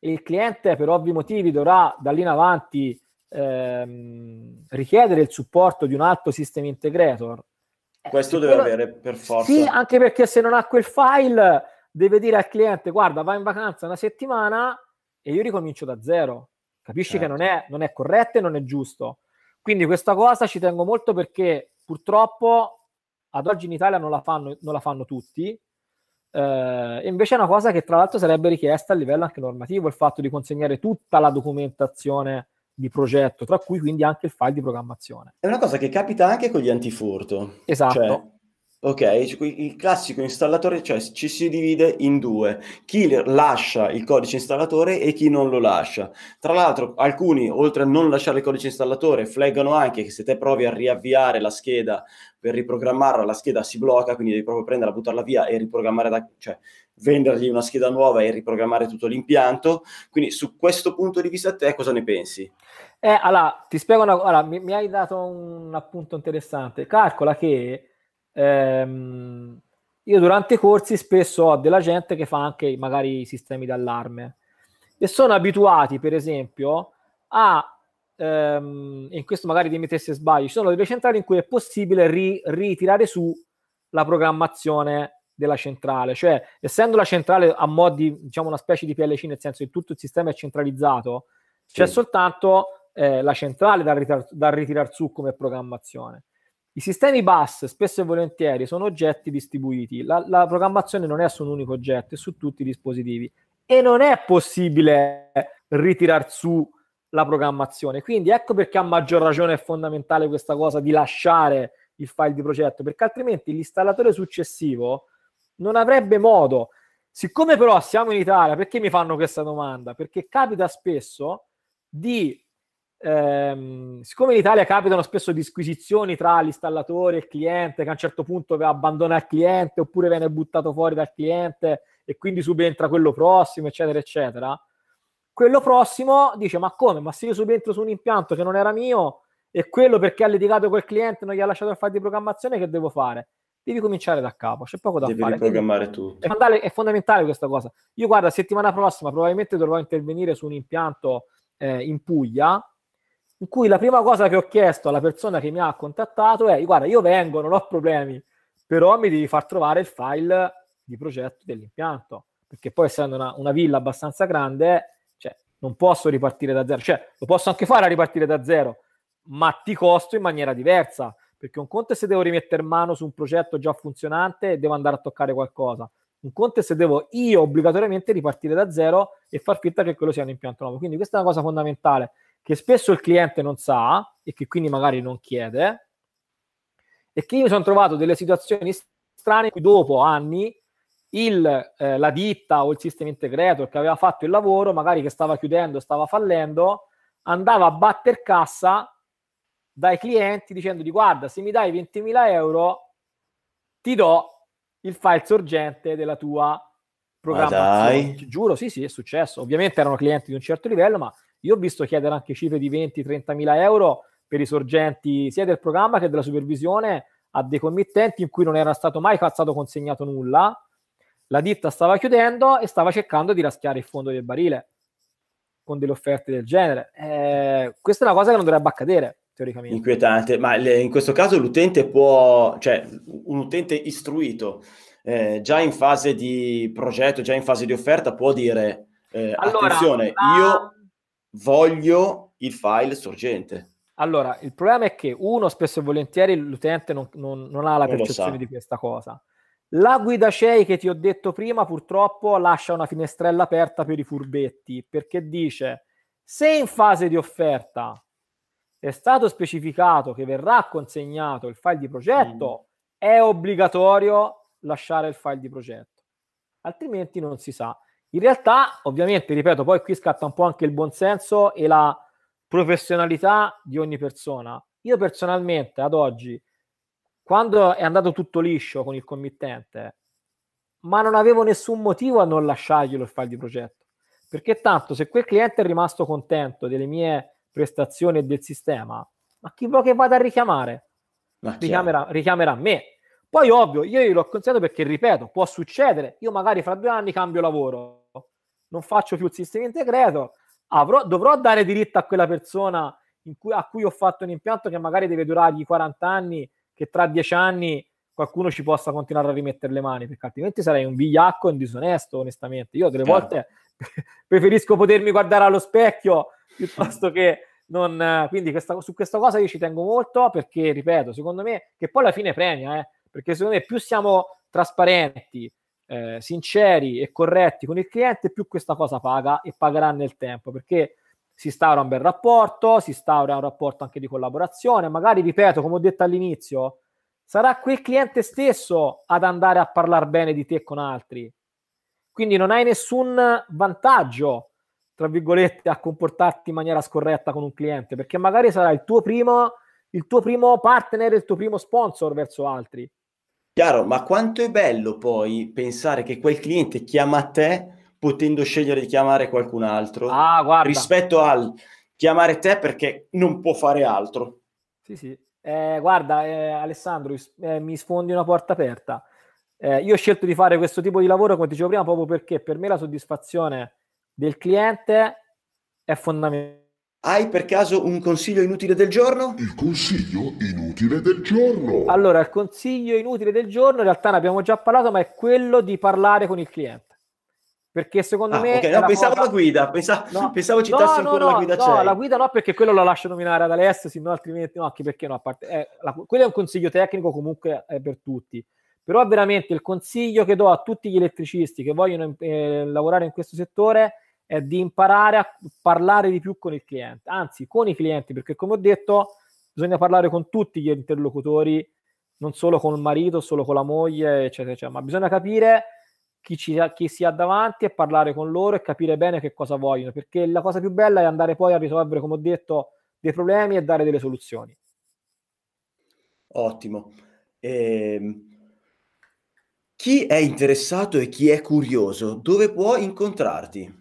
Speaker 5: il cliente per ovvi motivi dovrà da lì in avanti ehm, richiedere il supporto di un altro system integrator.
Speaker 2: Questo deve quello... avere per forza.
Speaker 5: Sì, anche perché se non ha quel file deve dire al cliente guarda vai in vacanza una settimana e io ricomincio da zero capisci certo. che non è, non è corretto e non è giusto quindi questa cosa ci tengo molto perché purtroppo ad oggi in Italia non la fanno, non la fanno tutti eh, invece è una cosa che tra l'altro sarebbe richiesta a livello anche normativo il fatto di consegnare tutta la documentazione di progetto, tra cui quindi anche il file di programmazione.
Speaker 2: È una cosa che capita anche con gli antifurto.
Speaker 5: Esatto. Cioè,
Speaker 2: Ok, il classico installatore, cioè ci si divide in due, chi lascia il codice installatore e chi non lo lascia. Tra l'altro alcuni, oltre a non lasciare il codice installatore, flaggano anche che se te provi a riavviare la scheda per riprogrammarla, la scheda si blocca, quindi devi proprio prenderla, buttarla via e riprogrammare, da, cioè vendergli una scheda nuova e riprogrammare tutto l'impianto. Quindi su questo punto di vista te cosa ne pensi?
Speaker 5: Eh, allora, ti spiego una cosa, mi, mi hai dato un appunto interessante. Calcola che ehm, io durante i corsi spesso ho della gente che fa anche magari sistemi d'allarme e sono abituati, per esempio, a ehm, in questo magari dimmi se sbaglio, ci sono delle centrali in cui è possibile ri- ritirare su la programmazione della centrale, cioè essendo la centrale a mo' di diciamo una specie di PLC, nel senso che tutto il sistema è centralizzato, sì. c'è soltanto eh, la centrale da, ritar- da ritirare su come programmazione. I sistemi bus spesso e volentieri sono oggetti distribuiti. La, la, programmazione non è su un unico oggetto, è su tutti i dispositivi e non è possibile ritirare su la programmazione. Quindi ecco perché a maggior ragione è fondamentale questa cosa di lasciare il file di progetto, perché altrimenti l'installatore successivo non avrebbe modo. Siccome però siamo in Italia, perché mi fanno questa domanda? Perché capita spesso di ehm, siccome in Italia capitano spesso disquisizioni tra l'installatore e il cliente, che a un certo punto abbandona il cliente oppure viene buttato fuori dal cliente e quindi subentra quello prossimo, eccetera, eccetera. Quello prossimo dice: Ma come? Ma se io subentro su un impianto che non era mio e quello perché ha litigato col cliente non gli ha lasciato il file di programmazione, che devo fare? Devi cominciare da capo, c'è poco da
Speaker 2: Devi
Speaker 5: fare.
Speaker 2: Devi riprogrammare tutto.
Speaker 5: È fondamentale, è fondamentale, questa cosa. Io, guarda, settimana prossima probabilmente dovrò intervenire su un impianto eh, in Puglia in cui la prima cosa che ho chiesto alla persona che mi ha contattato è guarda io vengo, non ho problemi, però mi devi far trovare il file di progetto dell'impianto, perché poi essendo una, una villa abbastanza grande, cioè, non posso ripartire da zero, cioè lo posso anche fare a ripartire da zero, ma ti costo in maniera diversa, perché un conto è se devo rimettere mano su un progetto già funzionante e devo andare a toccare qualcosa, un conto è se devo io obbligatoriamente ripartire da zero e far finta che quello sia un impianto nuovo. Quindi questa è una cosa fondamentale che spesso il cliente non sa e che quindi magari non chiede e che io mi sono trovato delle situazioni strane in cui dopo anni il, eh, la ditta o il sistema integrator che aveva fatto il lavoro, magari che stava chiudendo, stava fallendo, andava a batter cassa dai clienti dicendo di guarda se mi dai 20.000 euro ti do il file sorgente della tua programmazione. Giuro, sì, sì, è successo. Ovviamente erano clienti di un certo livello, ma io ho visto chiedere anche cifre di 20-30 mila euro per i sorgenti sia del programma che della supervisione a dei committenti in cui non era stato mai stato consegnato nulla. la ditta stava chiudendo e stava cercando di raschiare il fondo del barile con delle offerte del genere. Eh, questa è una cosa che non dovrebbe accadere, teoricamente.
Speaker 2: Inquietante, ma le, in questo caso l'utente può, cioè un utente istruito, eh, già in fase di progetto, già in fase di offerta, può dire, eh, allora, attenzione, la... io voglio il file sorgente.
Speaker 5: Allora, il problema è che uno, spesso e volentieri, l'utente non, non, non ha la non percezione di questa cosa. La guida CEI che ti ho detto prima purtroppo lascia una finestrella aperta per i furbetti perché dice se in fase di offerta è stato specificato che verrà consegnato il file di progetto, mm. è obbligatorio lasciare il file di progetto, altrimenti non si sa. In realtà, ovviamente, ripeto, poi qui scatta un po' anche il buonsenso e la professionalità di ogni persona. Io personalmente ad oggi quando è andato tutto liscio con il committente, ma non avevo nessun motivo a non lasciarglielo il file di progetto. Perché tanto se quel cliente è rimasto contento delle mie prestazioni e del sistema, ma chi vuoi che vada a richiamare? Richiamerà, richiamerà me. Poi ovvio, io glielo ho consigliato perché, ripeto, può succedere. Io magari fra due anni cambio lavoro, non faccio più il sistema integrato, avrò, dovrò dare diritto a quella persona cui, a cui ho fatto un impianto che magari deve durargli 40 anni che tra dieci anni qualcuno ci possa continuare a rimettere le mani, perché altrimenti sarei un vigliacco e un disonesto, onestamente. Io delle certo. volte preferisco potermi guardare allo specchio piuttosto che non... Quindi questa, su questa cosa io ci tengo molto perché, ripeto, secondo me, che poi alla fine premia, eh, perché secondo me più siamo trasparenti, eh, sinceri e corretti con il cliente, più questa cosa paga e pagherà nel tempo, perché si instaura un bel rapporto, si instaura un rapporto anche di collaborazione, magari, ripeto, come ho detto all'inizio, sarà quel cliente stesso ad andare a parlare bene di te con altri. Quindi non hai nessun vantaggio, tra virgolette, a comportarti in maniera scorretta con un cliente, perché magari sarà il tuo primo, il tuo primo partner, il tuo primo sponsor verso altri.
Speaker 2: Chiaro, ma quanto è bello poi pensare che quel cliente chiama te potendo scegliere di chiamare qualcun altro
Speaker 5: ah,
Speaker 2: rispetto al chiamare te perché non può fare altro.
Speaker 5: Sì, sì. Eh, guarda, eh, Alessandro, eh, mi sfondi una porta aperta. Eh, io ho scelto di fare questo tipo di lavoro, come dicevo prima, proprio perché per me la soddisfazione del cliente è fondamentale.
Speaker 2: Hai per caso un consiglio inutile del giorno?
Speaker 4: Il consiglio inutile del giorno.
Speaker 5: Allora, il consiglio inutile del giorno, in realtà ne abbiamo già parlato, ma è quello di parlare con il cliente perché secondo
Speaker 2: ah,
Speaker 5: me
Speaker 2: okay. no, pensavo cosa... alla guida pensavo, no. pensavo citassi no, ancora no, la guida
Speaker 5: no, la guida no perché quello lo lascio nominare ad Alessio se no altrimenti no anche perché no a parte eh, la, quello è un consiglio tecnico comunque è per tutti però veramente il consiglio che do a tutti gli elettricisti che vogliono eh, lavorare in questo settore è di imparare a parlare di più con il cliente anzi con i clienti perché come ho detto bisogna parlare con tutti gli interlocutori non solo con il marito solo con la moglie eccetera eccetera ma bisogna capire chi, ci, chi si ha davanti e parlare con loro e capire bene che cosa vogliono, perché la cosa più bella è andare poi a risolvere, come ho detto, dei problemi e dare delle soluzioni.
Speaker 2: Ottimo. Eh, chi è interessato e chi è curioso, dove può incontrarti?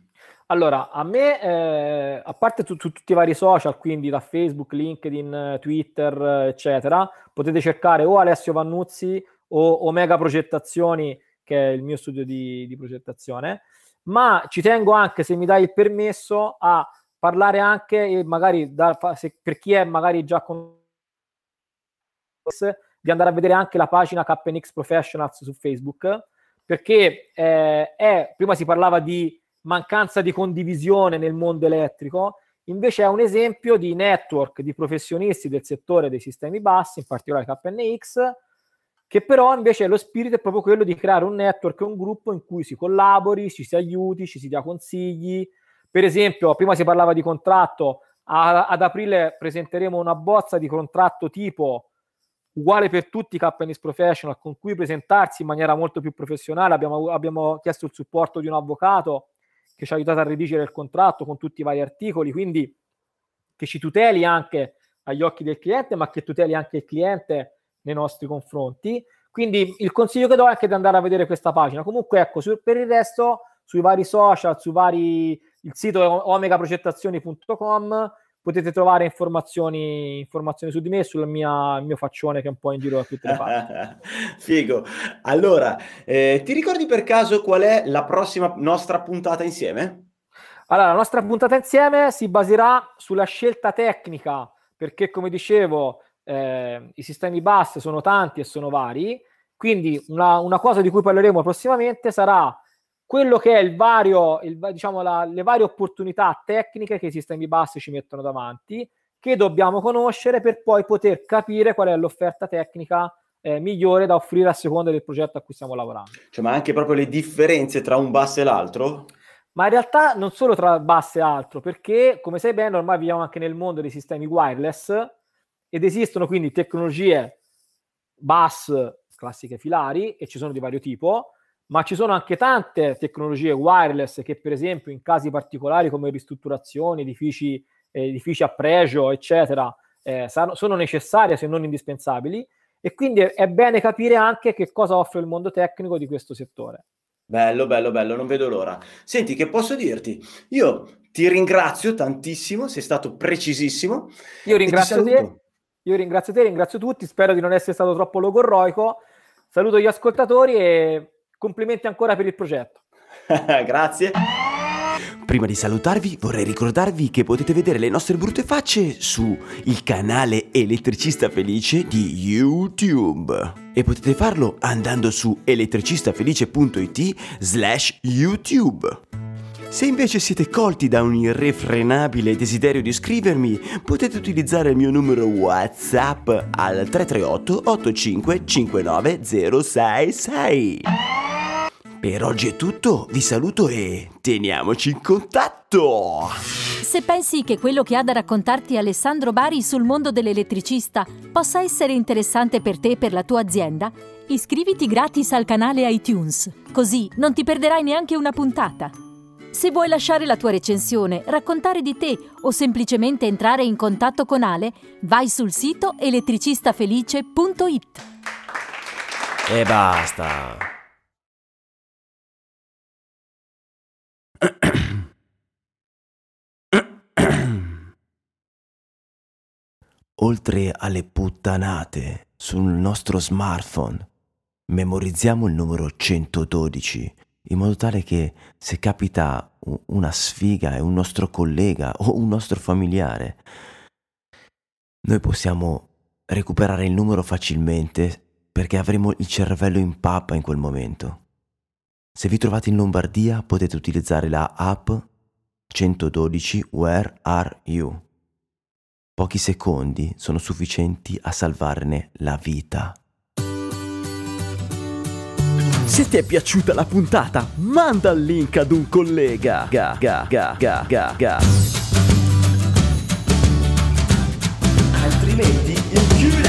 Speaker 5: Allora, a me, eh, a parte su, su, tutti i vari social, quindi da Facebook, LinkedIn, Twitter, eccetera, potete cercare o Alessio Vannuzzi o Omega Progettazioni che è il mio studio di, di progettazione, ma ci tengo anche, se mi dai il permesso, a parlare anche, magari da, se, per chi è magari già con di andare a vedere anche la pagina KNX Professionals su Facebook, perché eh, è, prima si parlava di mancanza di condivisione nel mondo elettrico, invece è un esempio di network di professionisti del settore dei sistemi bassi, in particolare KNX, che però invece lo spirito è proprio quello di creare un network, un gruppo in cui si collabori, ci si aiuti, ci si dia consigli. Per esempio, prima si parlava di contratto, a, ad aprile presenteremo una bozza di contratto tipo uguale per tutti i KNS Professional con cui presentarsi in maniera molto più professionale. Abbiamo, abbiamo chiesto il supporto di un avvocato che ci ha aiutato a redigere il contratto con tutti i vari articoli, quindi che ci tuteli anche agli occhi del cliente, ma che tuteli anche il cliente nei nostri confronti. Quindi il consiglio che do è anche di andare a vedere questa pagina. Comunque, ecco, su, per il resto, sui vari social, su vari, il sito è omegaprogettazioni.com, potete trovare informazioni, informazioni su di me, sul mia, mio faccione che è un po' in giro da tutte le parti.
Speaker 8: Figo. Allora, eh, ti ricordi per caso qual è la prossima nostra puntata insieme?
Speaker 5: Allora, la nostra puntata insieme si baserà sulla scelta tecnica, perché come dicevo, eh, i sistemi bus sono tanti e sono vari, quindi una, una, cosa di cui parleremo prossimamente sarà quello che è il vario, il, diciamo, la, le varie opportunità tecniche che i sistemi bus ci mettono davanti, che dobbiamo conoscere per poi poter capire qual è l'offerta tecnica eh, migliore da offrire a seconda del progetto a cui stiamo lavorando.
Speaker 8: Cioè, ma anche proprio le differenze tra un bus e l'altro?
Speaker 5: Ma in realtà non solo tra bus e altro, perché come sai bene ormai viviamo anche nel mondo dei sistemi wireless ed esistono quindi tecnologie bus classiche filari e ci sono di vario tipo, ma ci sono anche tante tecnologie wireless che per esempio in casi particolari come ristrutturazioni, edifici, eh, edifici a pregio, eccetera, eh, sono necessarie se non indispensabili e quindi è bene capire anche che cosa offre il mondo tecnico di questo settore.
Speaker 8: Bello, bello, bello, non vedo l'ora. Senti, che posso dirti? Io ti ringrazio tantissimo, sei stato precisissimo.
Speaker 5: Io ringrazio te. Io ringrazio te, ringrazio tutti, spero di non essere stato troppo logorroico. Saluto gli ascoltatori e complimenti ancora per il progetto.
Speaker 8: Grazie.
Speaker 2: Prima di salutarvi vorrei ricordarvi che potete vedere le nostre brutte facce su il canale Elettricista Felice di YouTube. E potete farlo andando su elettricistafelice.it slash YouTube. Se invece siete colti da un irrefrenabile desiderio di scrivermi, potete utilizzare il mio numero WhatsApp al 338 85 59 066. Per oggi è tutto, vi saluto e teniamoci in contatto!
Speaker 9: Se pensi che quello che ha da raccontarti Alessandro Bari sul mondo dell'elettricista possa essere interessante per te e per la tua azienda, iscriviti gratis al canale iTunes, così non ti perderai neanche una puntata. Se vuoi lasciare la tua recensione, raccontare di te o semplicemente entrare in contatto con Ale, vai sul sito elettricistafelice.it.
Speaker 2: E basta! Oltre alle puttanate sul nostro smartphone, memorizziamo il numero 112 in modo tale che se capita una sfiga e un nostro collega o un nostro familiare, noi possiamo recuperare il numero facilmente perché avremo il cervello in pappa in quel momento. Se vi trovate in Lombardia potete utilizzare la app 112 Where Are You. Pochi secondi sono sufficienti a salvarne la vita. Se ti è piaciuta la puntata, manda il link ad un collega. Ga, ga, ga, ga, ga, ga. Altrimenti inchiuda!